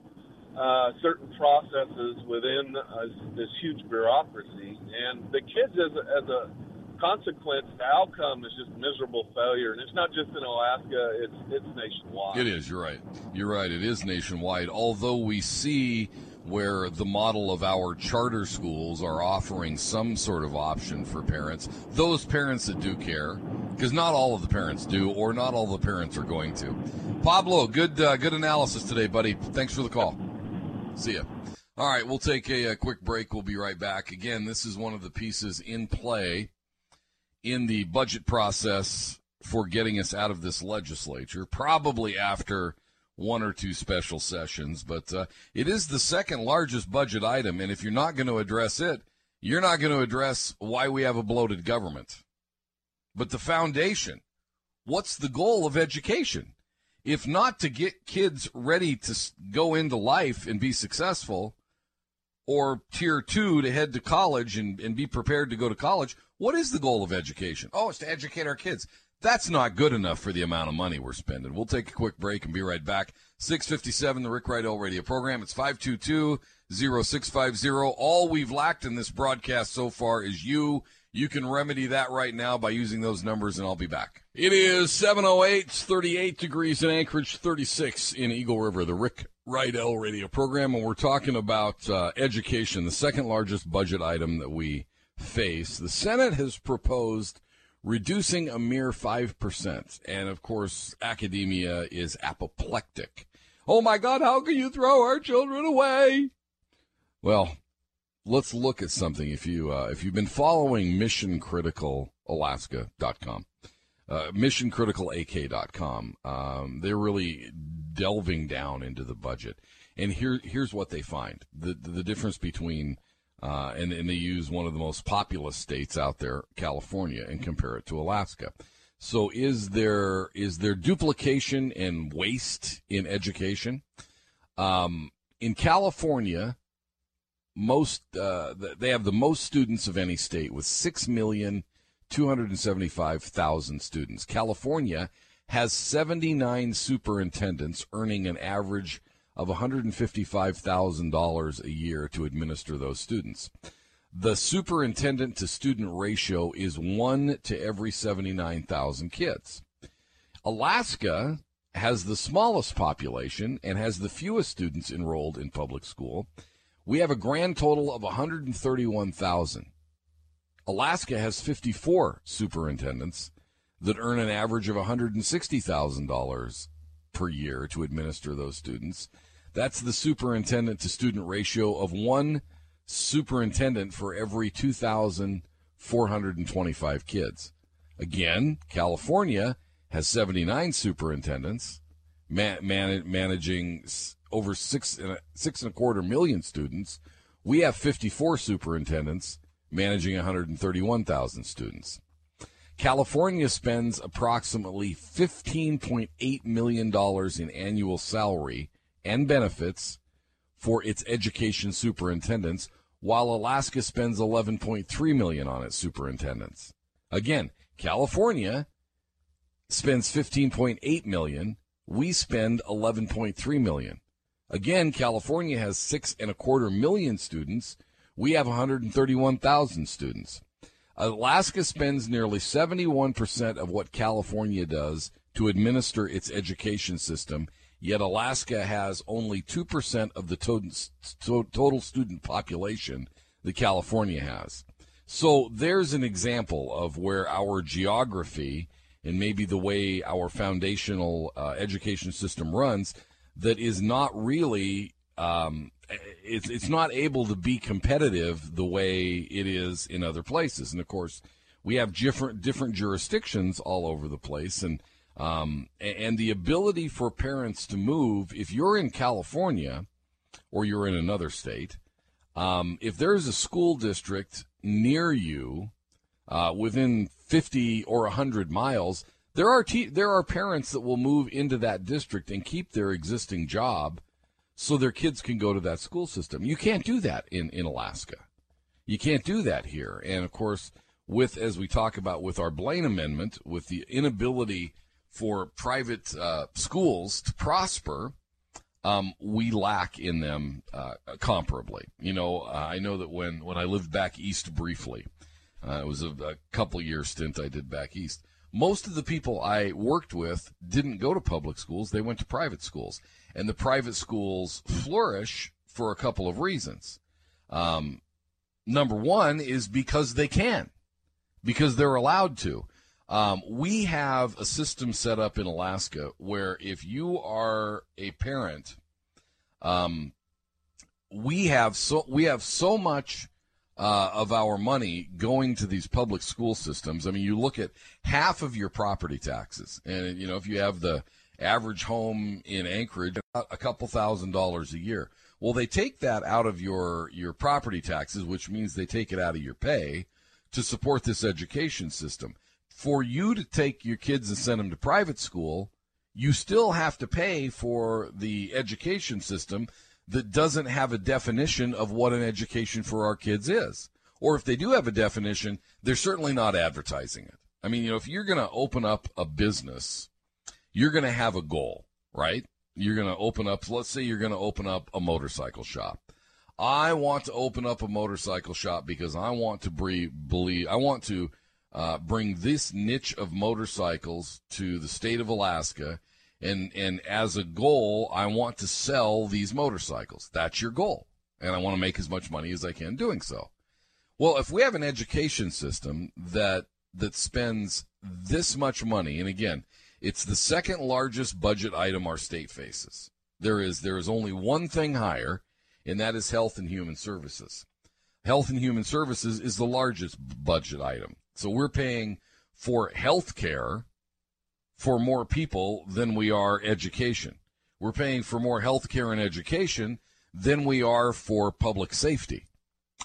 uh, certain processes within uh, this huge bureaucracy, and the kids, as a, as a consequence, the outcome is just miserable failure, and it's not just in Alaska; it's it's nationwide. It is. You're right. You're right. It is nationwide. Although we see where the model of our charter schools are offering some sort of option for parents, those parents that do care, because not all of the parents do, or not all the parents are going to. Pablo, good uh, good analysis today, buddy. Thanks for the call. See ya. All right, we'll take a, a quick break. We'll be right back. Again, this is one of the pieces in play in the budget process for getting us out of this legislature, probably after one or two special sessions. But uh, it is the second largest budget item, and if you're not going to address it, you're not going to address why we have a bloated government. But the foundation what's the goal of education? If not to get kids ready to go into life and be successful, or tier two to head to college and, and be prepared to go to college, what is the goal of education? Oh, it's to educate our kids. That's not good enough for the amount of money we're spending. We'll take a quick break and be right back. 657, the Rick Rydell radio program. It's 522 0650. All we've lacked in this broadcast so far is you. You can remedy that right now by using those numbers, and I'll be back. It is 708, 38 degrees in Anchorage, 36 in Eagle River, the Rick Rydell radio program, and we're talking about uh, education, the second largest budget item that we face. The Senate has proposed reducing a mere 5%. And of course, academia is apoplectic. Oh my God, how can you throw our children away? Well, let's look at something. If you uh, if you've been following Mission Critical Alaska.com, uh, missioncriticalak.com, um, they're really delving down into the budget. And here here's what they find: the the difference between uh, and, and they use one of the most populous states out there, California, and compare it to Alaska. So is there is there duplication and waste in education? Um, in California, most uh, they have the most students of any state with six million two hundred and seventy five thousand students. California has seventy nine superintendents earning an average of $155,000 a year to administer those students. The superintendent to student ratio is 1 to every 79,000 kids. Alaska has the smallest population and has the fewest students enrolled in public school. We have a grand total of 131,000. Alaska has 54 superintendents that earn an average of $160,000 per year to administer those students. That's the superintendent to student ratio of one superintendent for every 2,425 kids. Again, California has 79 superintendents man- man- managing over six and, a, six and a quarter million students. We have 54 superintendents managing 131,000 students. California spends approximately $15.8 million in annual salary and benefits for its education superintendents, while Alaska spends 11.3 million on its superintendents. Again, California spends 15.8 million. We spend 11.3 million. Again, California has six and a quarter million students. We have 131,000 students. Alaska spends nearly 71% of what California does to administer its education system, Yet Alaska has only 2% of the total student population that California has. So there's an example of where our geography and maybe the way our foundational uh, education system runs that is not really um, it's it's not able to be competitive the way it is in other places. And of course, we have different different jurisdictions all over the place, and um, and the ability for parents to move. If you're in California or you're in another state, um, if there's a school district near you uh, within 50 or 100 miles, there are te- there are parents that will move into that district and keep their existing job so their kids can go to that school system. You can't do that in, in Alaska. You can't do that here. And of course, with, as we talk about with our Blaine Amendment, with the inability for private uh, schools to prosper, um, we lack in them uh, comparably. You know, uh, I know that when, when I lived back east briefly, uh, it was a, a couple year stint I did back east. Most of the people I worked with didn't go to public schools; they went to private schools and the private schools flourish for a couple of reasons. Um, number one is because they can, because they're allowed to. Um, we have a system set up in Alaska where if you are a parent, um, we have so we have so much uh, of our money going to these public school systems. I mean, you look at half of your property taxes, and you know if you have the average home in Anchorage a couple thousand dollars a year. Well, they take that out of your your property taxes, which means they take it out of your pay to support this education system. For you to take your kids and send them to private school, you still have to pay for the education system that doesn't have a definition of what an education for our kids is. Or if they do have a definition, they're certainly not advertising it. I mean, you know, if you're going to open up a business you're going to have a goal, right? You're going to open up, let's say you're going to open up a motorcycle shop. I want to open up a motorcycle shop because I want to believe, I want to uh, bring this niche of motorcycles to the state of Alaska. And, and as a goal, I want to sell these motorcycles. That's your goal. And I want to make as much money as I can doing so. Well, if we have an education system that, that spends this much money, and again, it's the second largest budget item our state faces. There is there is only one thing higher, and that is health and human services. Health and human services is the largest budget item. So we're paying for health care for more people than we are education. We're paying for more health care and education than we are for public safety.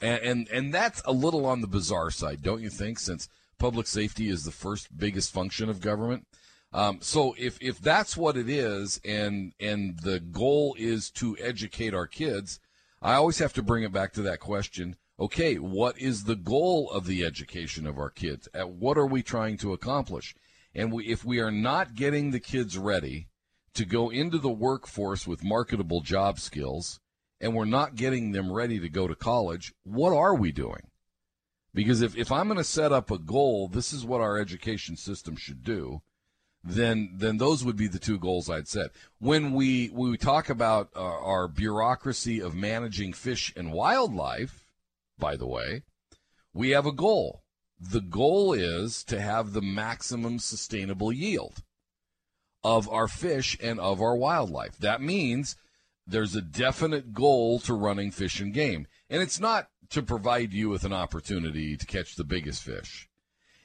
And, and and that's a little on the bizarre side, don't you think? Since public safety is the first biggest function of government. Um, so if if that's what it is, and and the goal is to educate our kids, I always have to bring it back to that question. Okay, what is the goal of the education of our kids? At what are we trying to accomplish? And we, if we are not getting the kids ready to go into the workforce with marketable job skills, and we're not getting them ready to go to college, what are we doing? Because if, if I'm going to set up a goal, this is what our education system should do then then those would be the two goals I'd set. When we we talk about uh, our bureaucracy of managing fish and wildlife, by the way, we have a goal. The goal is to have the maximum sustainable yield of our fish and of our wildlife. That means there's a definite goal to running fish and game. And it's not to provide you with an opportunity to catch the biggest fish.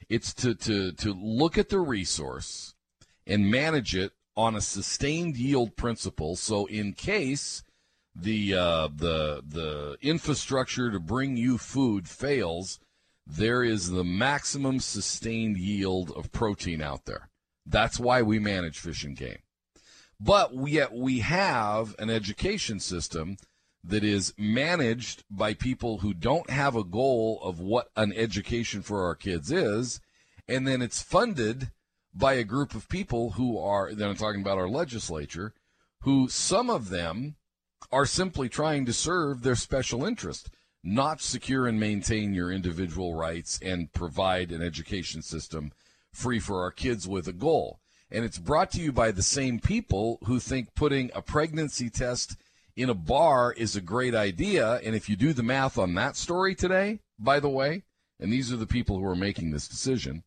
It's to, to, to look at the resource and manage it on a sustained yield principle. So in case the uh, the the infrastructure to bring you food fails, there is the maximum sustained yield of protein out there. That's why we manage fish and game. But yet we have an education system that is managed by people who don't have a goal of what an education for our kids is, and then it's funded by a group of people who are, then I'm talking about our legislature, who some of them are simply trying to serve their special interest, not secure and maintain your individual rights and provide an education system free for our kids with a goal. And it's brought to you by the same people who think putting a pregnancy test in a bar is a great idea. And if you do the math on that story today, by the way, and these are the people who are making this decision,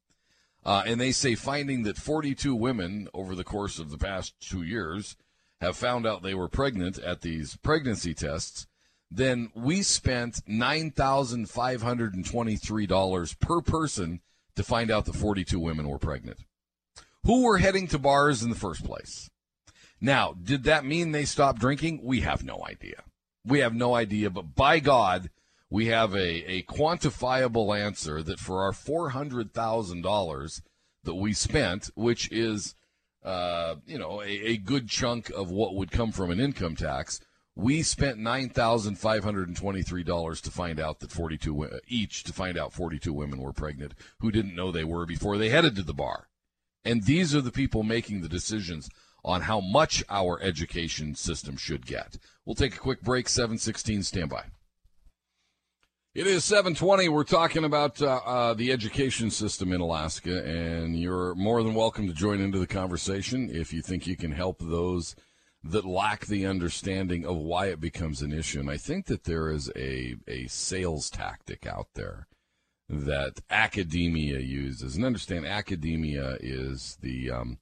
uh, and they say finding that 42 women over the course of the past two years have found out they were pregnant at these pregnancy tests, then we spent $9,523 per person to find out that 42 women were pregnant. Who were heading to bars in the first place? Now, did that mean they stopped drinking? We have no idea. We have no idea, but by God, we have a, a quantifiable answer that for our $400,000 that we spent, which is, uh, you know, a, a good chunk of what would come from an income tax, we spent $9,523 to find out that 42 wo- each to find out 42 women were pregnant who didn't know they were before they headed to the bar. And these are the people making the decisions on how much our education system should get. We'll take a quick break 716 standby. It is 720. We're talking about uh, uh, the education system in Alaska, and you're more than welcome to join into the conversation if you think you can help those that lack the understanding of why it becomes an issue. And I think that there is a, a sales tactic out there that academia uses. And understand, academia is the, um,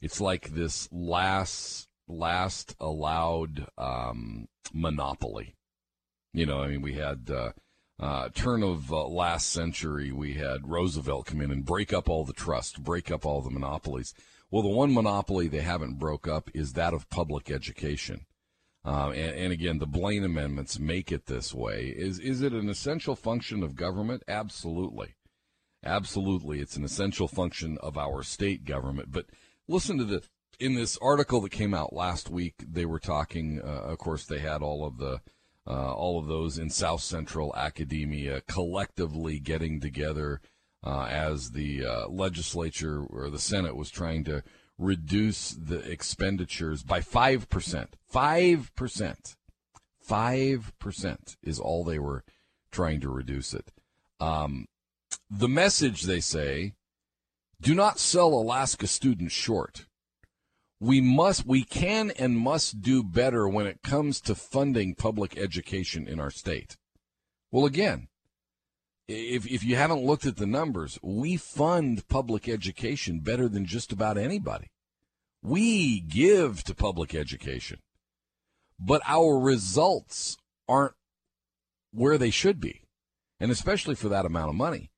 it's like this last, last allowed um, monopoly. You know, I mean, we had. Uh, uh, turn of uh, last century, we had Roosevelt come in and break up all the trust, break up all the monopolies. Well, the one monopoly they haven't broke up is that of public education. Uh, and, and, again, the Blaine amendments make it this way. Is is it an essential function of government? Absolutely, absolutely. It's an essential function of our state government. But listen to the in this article that came out last week. They were talking. Uh, of course, they had all of the uh, all of those in South Central academia collectively getting together uh, as the uh, legislature or the Senate was trying to reduce the expenditures by 5%. 5%. 5% is all they were trying to reduce it. Um, the message, they say, do not sell Alaska students short we must we can and must do better when it comes to funding public education in our state well again if if you haven't looked at the numbers we fund public education better than just about anybody. We give to public education but our results aren't where they should be and especially for that amount of money.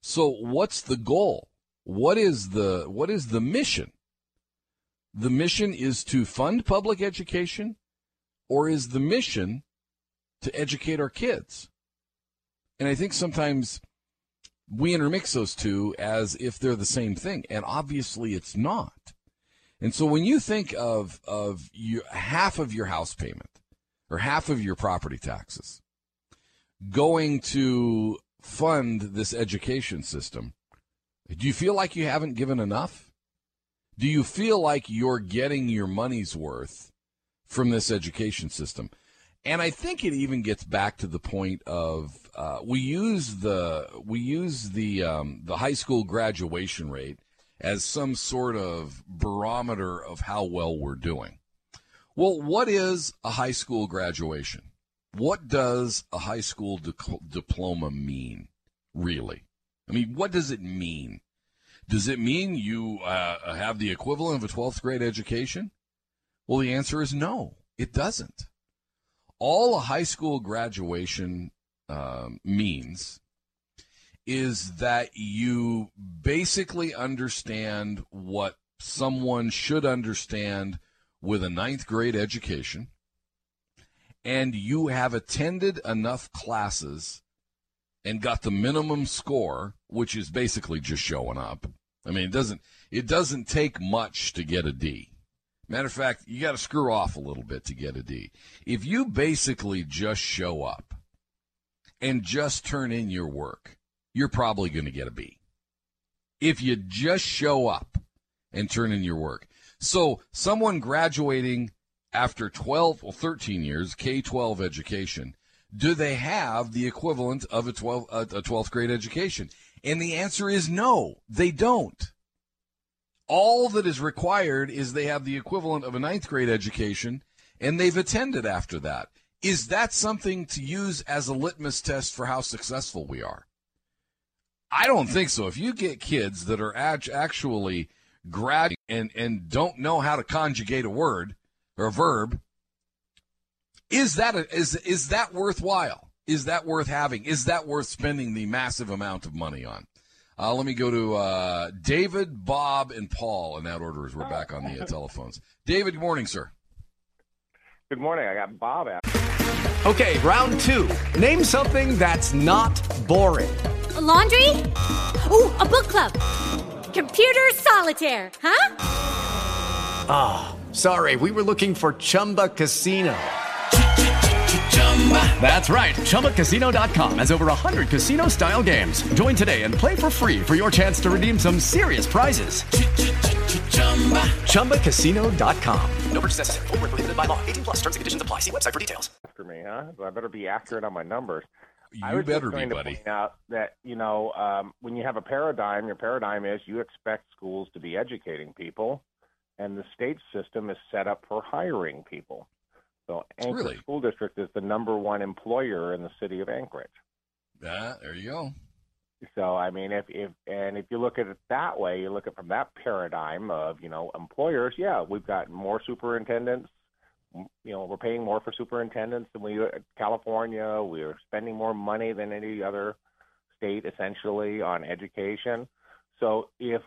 So what's the goal? What is the what is the mission? The mission is to fund public education, or is the mission to educate our kids? And I think sometimes we intermix those two as if they're the same thing, and obviously it's not. And so when you think of of your, half of your house payment or half of your property taxes going to fund this education system, do you feel like you haven't given enough? Do you feel like you're getting your money's worth from this education system? And I think it even gets back to the point of uh, we use the we use the um, the high school graduation rate as some sort of barometer of how well we're doing. Well, what is a high school graduation? What does a high school di- diploma mean, really? I mean, what does it mean? Does it mean you uh, have the equivalent of a 12th grade education? Well, the answer is no, it doesn't. All a high school graduation uh, means is that you basically understand what someone should understand with a ninth grade education, and you have attended enough classes and got the minimum score, which is basically just showing up, I mean, it doesn't it doesn't take much to get a D. Matter of fact, you got to screw off a little bit to get a D. If you basically just show up and just turn in your work, you're probably going to get a B. If you just show up and turn in your work. So, someone graduating after 12 or 13 years K-12 education, do they have the equivalent of a 12 a 12th grade education? And the answer is no, they don't. All that is required is they have the equivalent of a ninth grade education and they've attended after that. Is that something to use as a litmus test for how successful we are? I don't think so. If you get kids that are act- actually grad and, and don't know how to conjugate a word or a verb, is that a, is is that worthwhile? Is that worth having? Is that worth spending the massive amount of money on? Uh, let me go to uh, David, Bob, and Paul in that order as we're back on the uh, telephones. David, good morning, sir. Good morning. I got Bob out. Okay, round two. Name something that's not boring. A laundry? Ooh, a book club. Computer solitaire, huh? Ah, oh, sorry. We were looking for Chumba Casino. That's right. ChumbaCasino.com has over 100 casino style games. Join today and play for free for your chance to redeem some serious prizes. ChumbaCasino.com. No purchase necessary. Full prohibited by law. 18 plus terms and conditions apply. See website for details. After me, huh? So I better be accurate on my numbers. You I was better just going be, to buddy. point out that you know um, when you have a paradigm, your paradigm is you expect schools to be educating people, and the state system is set up for hiring people. So Anchorage Really? School District is the number one employer in the city of Anchorage. Ah, there you go. So I mean, if if and if you look at it that way, you look at it from that paradigm of you know employers. Yeah, we've got more superintendents. You know, we're paying more for superintendents than we California. We're spending more money than any other state essentially on education. So if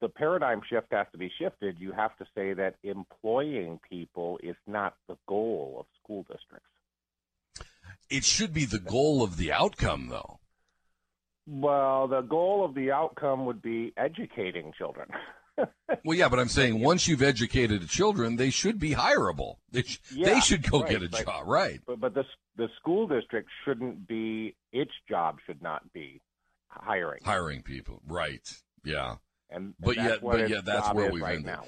the paradigm shift has to be shifted, you have to say that employing people is not the goal of school districts. It should be the goal of the outcome, though. Well, the goal of the outcome would be educating children. Well, yeah, but I'm saying once you've educated the children, they should be hireable. They, sh- Yeah, they should go right, get a right. job, right? But but the the school district shouldn't be its job should not be hiring. Hiring people, right? Yeah, And, but and yet, but yet, that's where we've right ended. now.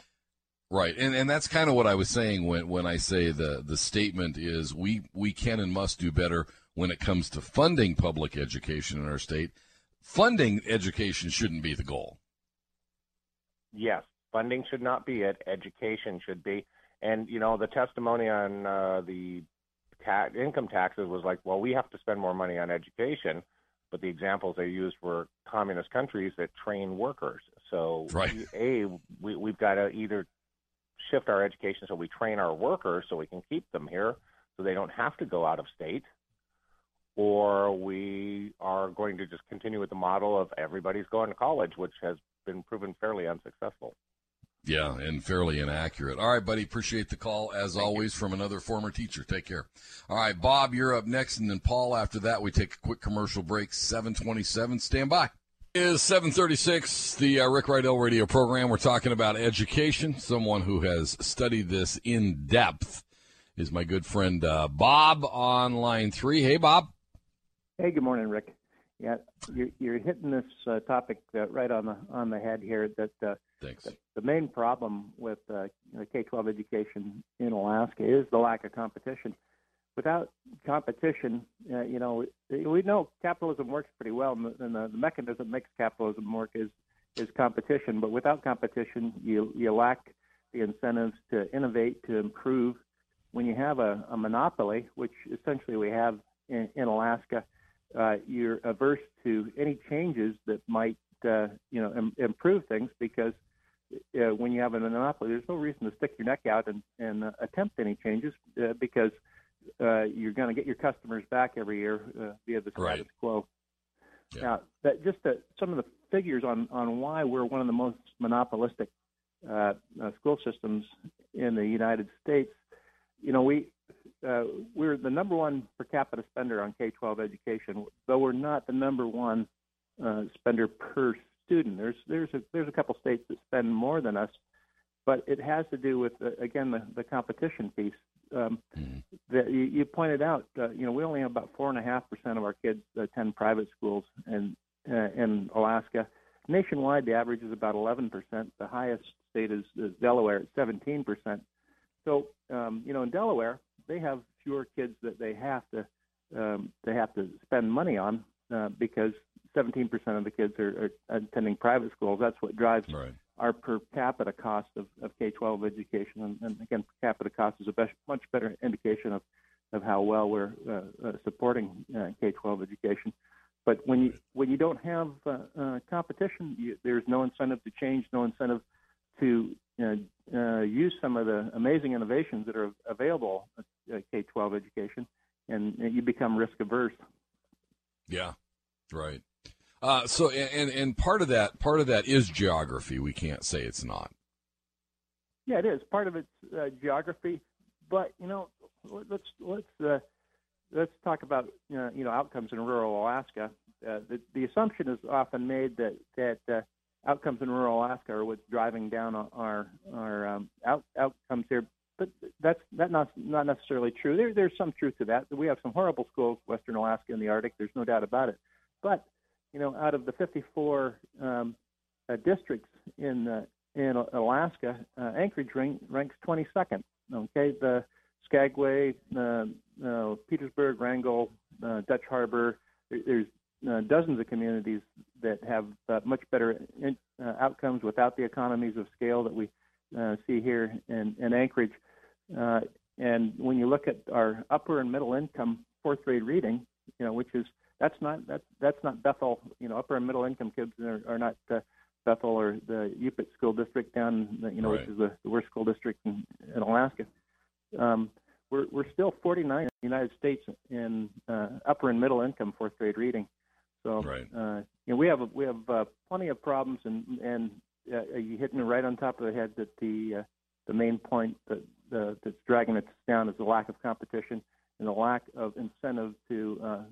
Right, and and that's kind of what I was saying when when I say the the statement is we we can and must do better when it comes to funding public education in our state. Funding education shouldn't be the goal. Yes, funding should not be it. Education should be. And you know, the testimony on uh, the ta- income taxes was like, well, we have to spend more money on education. But the examples they used were communist countries that train workers. So, Right. a we, we've got to either shift our education so we train our workers so we can keep them here, so they don't have to go out of state, or we are going to just continue with the model of everybody's going to college, which has been proven fairly unsuccessful. Yeah, and fairly inaccurate. All right, buddy. Appreciate the call as always from another former teacher. Take care. All right, Bob, you're up next, and then Paul. After that, we take a quick commercial break. Seven twenty-seven. Stand by. Is seven thirty-six. The uh, Rick Rydell Radio program. We're talking about education. Someone who has studied this in depth is my good friend uh, Bob on line three. Hey, Bob. Hey, good morning, Rick. Yeah, you're, you're hitting this uh, topic uh, right on the on the head here. That uh, Thanks. the, the main problem with uh, K-12 education in Alaska is the lack of competition. Without competition, uh, you know, we know capitalism works pretty well, and the, and the, mechanism that makes capitalism work is is competition. But without competition, you you lack the incentives to innovate, to improve. When you have a, a monopoly, which essentially we have in, in Alaska, uh, you're averse to any changes that might, uh, you know, Im- improve things because uh, when you have a monopoly, there's no reason to stick your neck out and, and uh, attempt any changes uh, because uh, you're going to get your customers back every year uh, via the status Right. quo. Now, that just uh, some of the figures on on why we're one of the most monopolistic uh, uh, school systems in the United States. You know, we uh, we're the number one per capita spender on K-12 education, though we're not the number one uh, spender per student. There's there's a, there's a couple states that spend more than us, but it has to do with again the, the competition piece. Um, that you, you pointed out, uh, you know, we only have about four and a half percent of our kids attend private schools, and uh, in Alaska, nationwide the average is about 11 percent. The highest state is, is Delaware at 17 percent. So, um, you know, in Delaware, they have fewer kids that they have to um, they have to spend money on uh, because 17% of the kids are, are attending private schools. That's what drives our per capita cost of, of K-12 education, and, and again, per capita cost is a best, much better indication of, of how well we're uh, uh, supporting uh, K-12 education. But when you when you don't have uh, uh, competition, you, there's no incentive to change, no incentive to uh, uh, use some of the amazing innovations that are available at K-12 education, and, and you become risk averse. Yeah, right. Uh, so and and part of that part of that is geography. We can't say it's not. Yeah, it is part of it's uh, geography, but you know, let's let's uh, let's talk about you know, you know outcomes in rural Alaska. Uh, the, the assumption is often made that that uh, outcomes in rural Alaska are what's driving down our our um, out, outcomes here, but that's that not not necessarily true. There there's some truth to that. We have some horrible schools, Western Alaska and the Arctic. There's no doubt about it. But you know, out of the 54 um, uh, districts in uh, in Alaska, uh, Anchorage rank, ranks 22nd. Okay, the Skagway, uh, uh, Petersburg, Wrangell, uh, Dutch Harbor. There's dozens of communities that have much better in, outcomes without the economies of scale that we see here in, in Anchorage. And when you look at our upper and middle income fourth grade reading, you know, which is that's not that's that's not Bethel. You know, upper and middle income kids are, are not uh, Bethel or the Yupik school district down, you know, Right. which is the, the worst school district in, in Alaska. Um, we're we're still 49 in the United States in uh, upper and middle income fourth grade reading. So Right. uh, you know we have we have uh, plenty of problems, and and uh, you hit me right on top of the head that the uh, the main point that uh, that's dragging us down is the lack of competition and the lack of incentive to uh,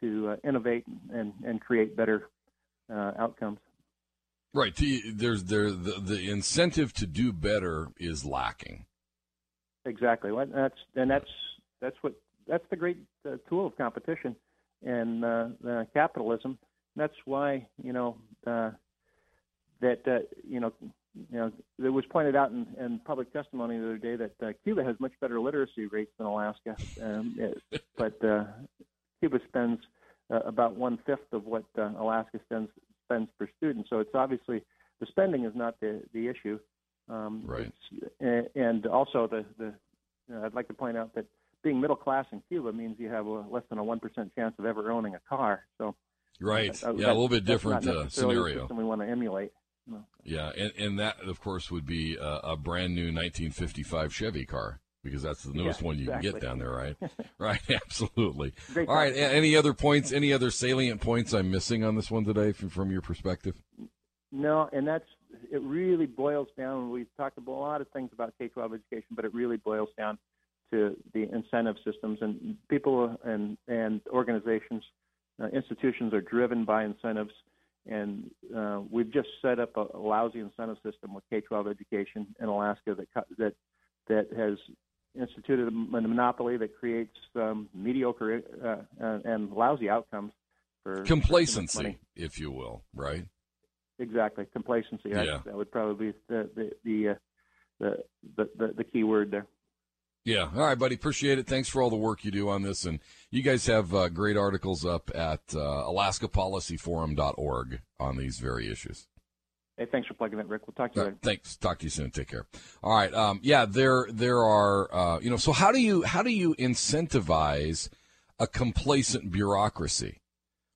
to uh, innovate and and create better uh, outcomes. Right. The, there's there the, the incentive to do better is lacking. Exactly. Well, That's and that's that's what that's the great uh, tool of competition and uh, capitalism. That's why you know uh, that uh, you know you know it was pointed out in, in public testimony the other day that uh, Cuba has much better literacy rates than Alaska, um, it- but uh, Cuba spends uh, about one fifth of what uh, Alaska spends spends per student. So it's obviously the spending is not the the issue. Um, Right. and also the the uh, I'd like to point out that being middle class in Cuba means you have a less than a one percent chance of ever owning a car. So Right. uh, Yeah, a little bit different uh, scenario. system we want to emulate. No. Yeah, and, and that of course would be a, a brand new 1955 Chevy car because that's the newest Yeah, one you can get down there, right? right, absolutely. Great All right, time. a- any other points? Any other salient points I'm missing on this one today from, from your perspective? No, and that's it. Really boils down. We've talked about a lot of things about K-12 education, but it really boils down to the incentive systems and people and and organizations, uh, institutions are driven by incentives, and uh, we've just set up a, a lousy incentive system with K-12 education in Alaska that that that has instituted a monopoly that creates um, mediocre uh, uh, and lousy outcomes for for too much Complacency, if you will, right? Exactly, complacency. Yeah. that would probably be the the the, uh, the, the the the key word there. Yeah. All right, buddy. Appreciate it. Thanks for all the work you do on this. And you guys have uh, great articles up at uh, alaskapolicyforum.org on these very issues. Hey, thanks for plugging it, Rick. We'll talk to you later. thanks. Talk to you soon. Take care. All right. Um, yeah, there there are uh, you know. So how do you how do you incentivize a complacent bureaucracy?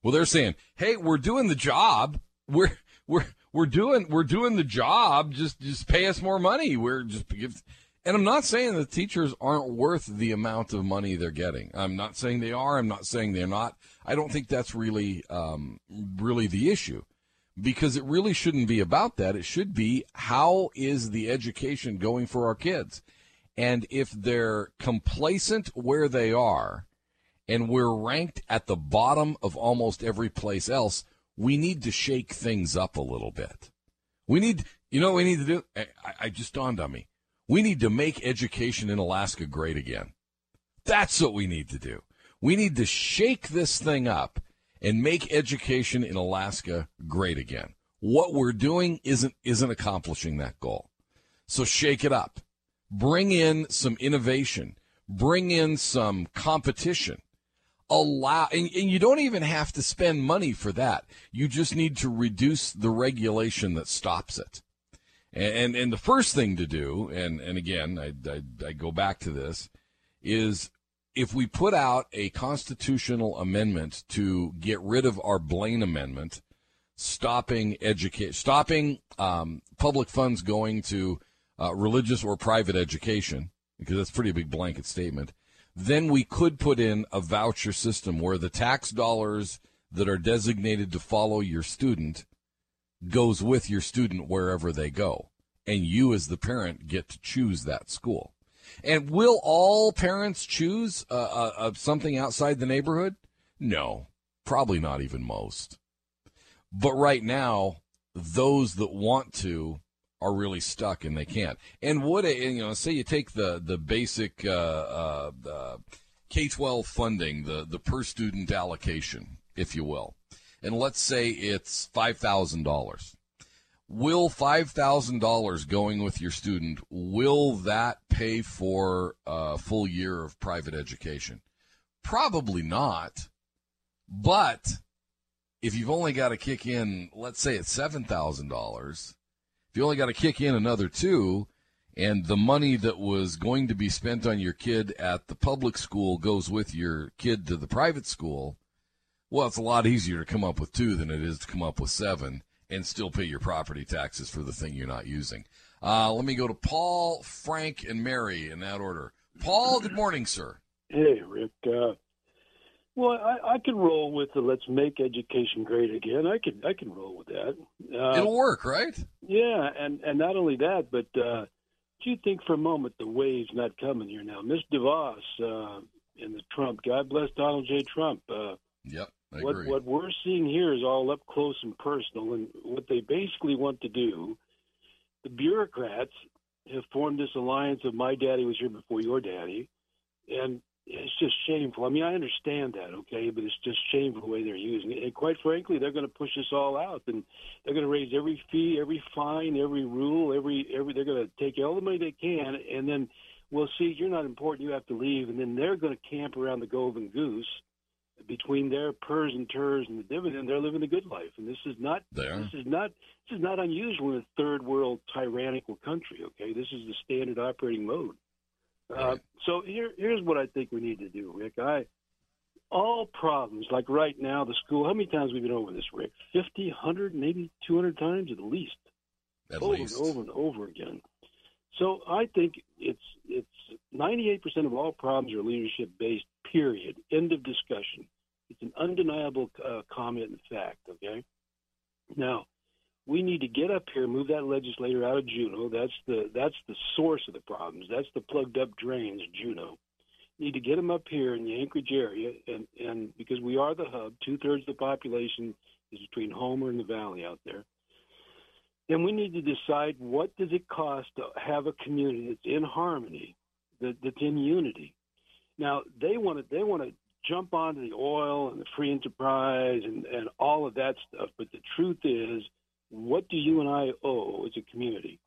Well, they're saying, "Hey, we're doing the job. We're we're we're doing we're doing the job. Just just pay us more money. We're just give." And I'm not saying the teachers aren't worth the amount of money they're getting. I'm not saying they are. I'm not saying they're not. I don't think that's really um, really the issue because it really shouldn't be about that. It should be how is the education going for our kids? And if they're complacent where they are and we're ranked at the bottom of almost every place else, we need to shake things up a little bit. We need, you know, we need to do. I, I just dawned on me. We need to make education in Alaska great again. That's what we need to do. We need to shake this thing up and make education in Alaska great again. What we're doing isn't isn't accomplishing that goal. So shake it up. Bring in some innovation. Bring in some competition. Allow and, and you don't even have to spend money for that. You just need to reduce the regulation that stops it. And, and, the first thing to do, and, and again, I, I, I go back to this, is if we put out a constitutional amendment to get rid of our Blaine Amendment, stopping education, stopping um, public funds going to uh, religious or private education, because that's pretty big blanket statement, then we could put in a voucher system where the tax dollars that are designated to follow your student goes with your student wherever they go. And you, as the parent, get to choose that school. And will all parents choose uh, uh, uh, something outside the neighborhood? No, probably not even most. But right now, those that want to are really stuck and they can't. And would it, you know, say you take the the basic uh, uh, K twelve funding, the the per student allocation, if you will, and let's say it's five thousand dollars. Will five thousand dollars going with your student will that pay for a full year of private education? Probably not. But if you've only got to kick in, let's say it's seven thousand dollars, if you only got to kick in another two, and the money that was going to be spent on your kid at the public school goes with your kid to the private school, well, it's a lot easier to come up with two than it is to come up with seven and still pay your property taxes for the thing you're not using. Uh, let me go to Paul, Frank, and Mary in that order. Paul, good morning, sir. Hey, Rick. Uh, well, I, I can roll with the "Let's make education great again." I can I can roll with that. Uh, It'll work, right? Yeah, and and not only that, but uh, do you think for a moment the wave's not coming here now? Miss DeVos uh, and the Trump. God bless Donald J. Trump. Uh, yep. I what agree. what we're seeing here is all up close and personal, and what they basically want to do, the bureaucrats have formed this alliance of my daddy was here before your daddy, and it's just shameful. I mean, I understand that, okay, but it's just shameful the way they're using it. And quite frankly, they're going to push us all out, and they're going to raise every fee, every fine, every rule, every every. They're going to take all the money they can, and then we'll see. You're not important. You have to leave, and then they're going to camp around the golden goose between their pers and turs and the dividend, they're living a good life. And this is not There. this is not this is not unusual in a third world tyrannical country. Okay, this is the standard operating mode. Uh, so here here's what I think we need to do, Rick. I all problems like right now the school. How many times we've been over this, Rick? Fifty, hundred, maybe two hundred times at least. At over least. and over and over again. So I think it's it's 98% of all problems are leadership based. Period. End of discussion. It's an undeniable uh, comment and fact. Okay. Now we need to get up here, move that legislator out of Juneau. That's the that's the source of the problems. That's the plugged up drains, Juneau. Need to get them up here in the Anchorage area, and and because we are the hub, two thirds of the population is between Homer and the Valley out there then we need to decide what does it cost to have a community that's in harmony, that, that's in unity. Now they want to they want to jump onto the oil and the free enterprise and, and all of that stuff, but the truth is, what do you and I owe as a community?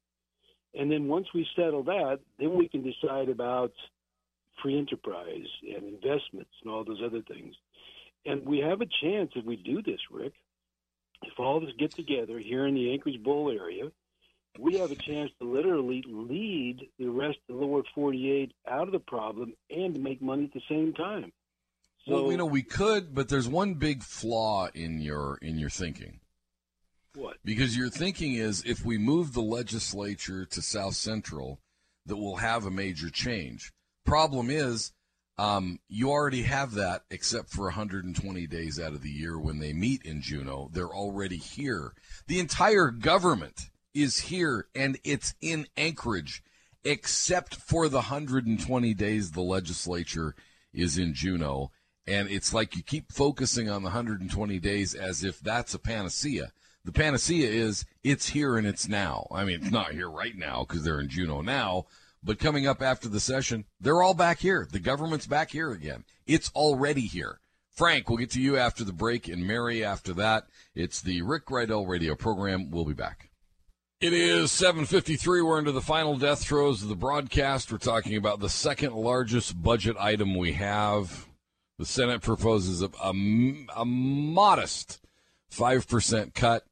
And then once we settle that, then we can decide about free enterprise and investments and all those other things. And we have a chance if we do this, Rick, if all of us get together here in the Anchorage Bowl area, we have a chance to literally lead the rest of the lower 48 out of the problem and make money at the same time. So, well, you know, we could, but there's one big flaw in your in your thinking. What? Because your thinking is if we move the legislature to South Central, that we'll have a major change. Problem is, um, you already have that, except for 120 days out of the year when they meet in Juneau. They're already here. The entire government is here, and it's in Anchorage, except for the 120 days the legislature is in Juneau. And it's like you keep focusing on the 120 days as if that's a panacea. The panacea is it's here and it's now. I mean, it's not here right now because they're in Juneau now, but coming up after the session, they're all back here. The government's back here again. It's already here. Frank, we'll get to you after the break, and Mary after that. It's the Rick Rydell radio program. We'll be back. It is 7:53. We're into the final death throes of the broadcast. We're talking about the second largest budget item we have. The Senate proposes a, a, a modest five percent cut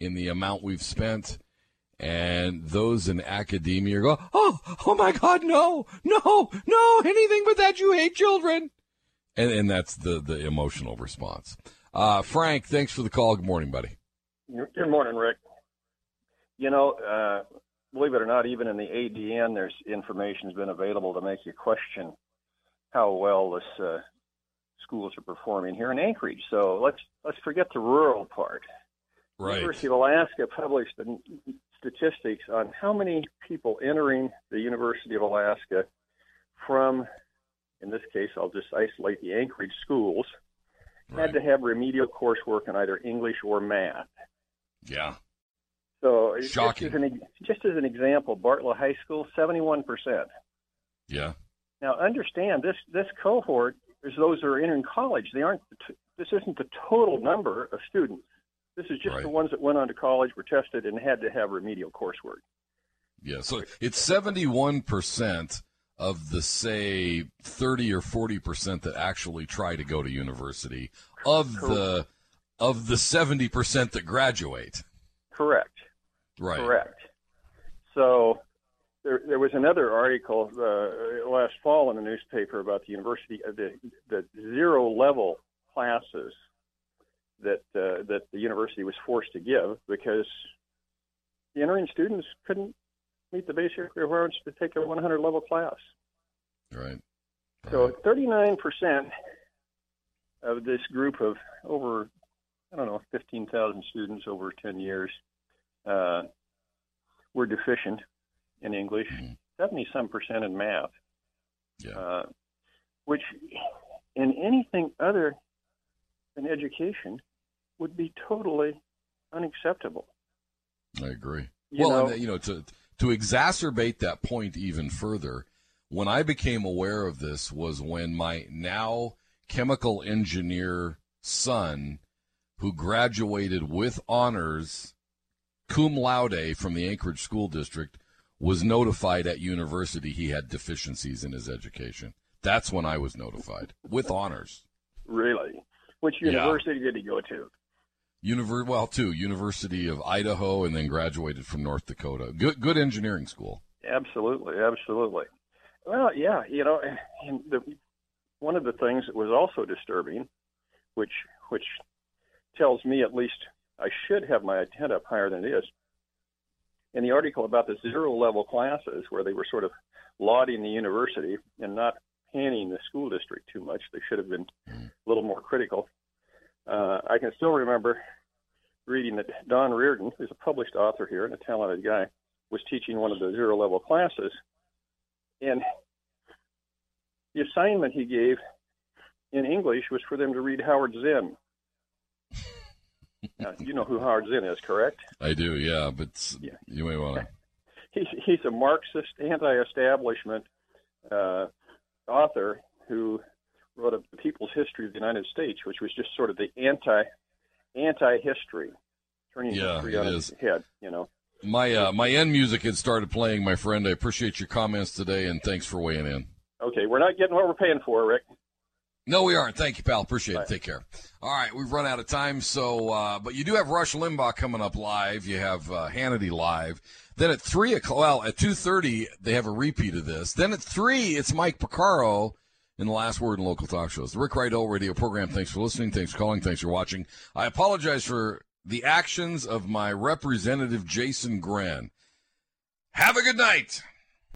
in the amount we've spent And those in academia go, oh, oh my God, no, no, no, anything but that. You hate children. And, and that's the, the emotional response. Uh, Frank, thanks for the call. Good morning, buddy. Good morning, Rick. You know, uh, believe it or not, even in the ADN, there's information has been available to make you question how well this uh, schools are performing here in Anchorage. So let's let's forget the rural part. Right. University of Alaska published the statistics on how many people entering the University of Alaska from, in this case, I'll just isolate the Anchorage schools, had to have remedial coursework in either English or math. Yeah. So Shocking. Just as, an, just as an example, Bartlett High School, seventy-one percent. Yeah. Now, understand this this cohort is those that are entering college. They aren't. This isn't the total number of students. This is just the ones that went on to college, were tested, and had to have remedial coursework. Yeah. So it's seventy-one percent of the say thirty or forty percent that actually try to go to university of the of the seventy percent that graduate. Correct. Right. Correct. So there, there was another article uh, last fall in the newspaper about the university, uh, the, the zero level classes that uh, that the university was forced to give because the entering students couldn't meet the basic requirements to take a 100 level class. Right. So 39% of this group of over, I don't know, 15,000 students over 10 years uh, were deficient in English, 70 some percent in math, uh, which in anything other than education would be totally unacceptable. I agree. You well, know- and, you know, to to exacerbate that point even further, when I became aware of this was when my now chemical engineer son, who graduated with honors, cum laude from the Anchorage School District, was notified at university he had deficiencies in his education. That's when I was notified with honors. Really? Which Yeah. university did he go to? Univer- well, two University of Idaho, and then graduated from North Dakota. Good, good engineering school. Absolutely, absolutely. Well, yeah, you know, and the, one of the things that was also disturbing, which which tells me at least I should have my head up higher than it is. In the article about the zero level classes, where they were sort of lauding the university and not panning the school district too much, they should have been a little more critical. Uh, I can still remember reading that Don Rearden, who's a published author here and a talented guy, was teaching one of the zero level classes. And the assignment he gave in English was for them to read Howard Zinn. Now, you know who Howard Zinn is, correct? I do, yeah, but s- you may want to. He's, he's a Marxist, anti establishment uh, author who wrote a People's History of the United States, which was just sort of the anti anti history, turning Yeah, history on is. its head, you know. My uh, my end music had started playing, my friend. I appreciate your comments today, and thanks for weighing in. Okay, we're not getting what we're paying for, Rick. No, we aren't. Thank you, pal. Appreciate it. Take care. All right, we've run out of time. So, uh, but you do have Rush Limbaugh coming up live. You have uh, Hannity live. Then at three o'clock, well, at two thirty, they have a repeat of this. Then at three, it's Mike Porcaro in the last word in local talk shows. The Rick Rydell Radio Program. Thanks for listening. Thanks for calling. Thanks for watching. I apologize for the actions of my representative Jason Grenn. Have a good night.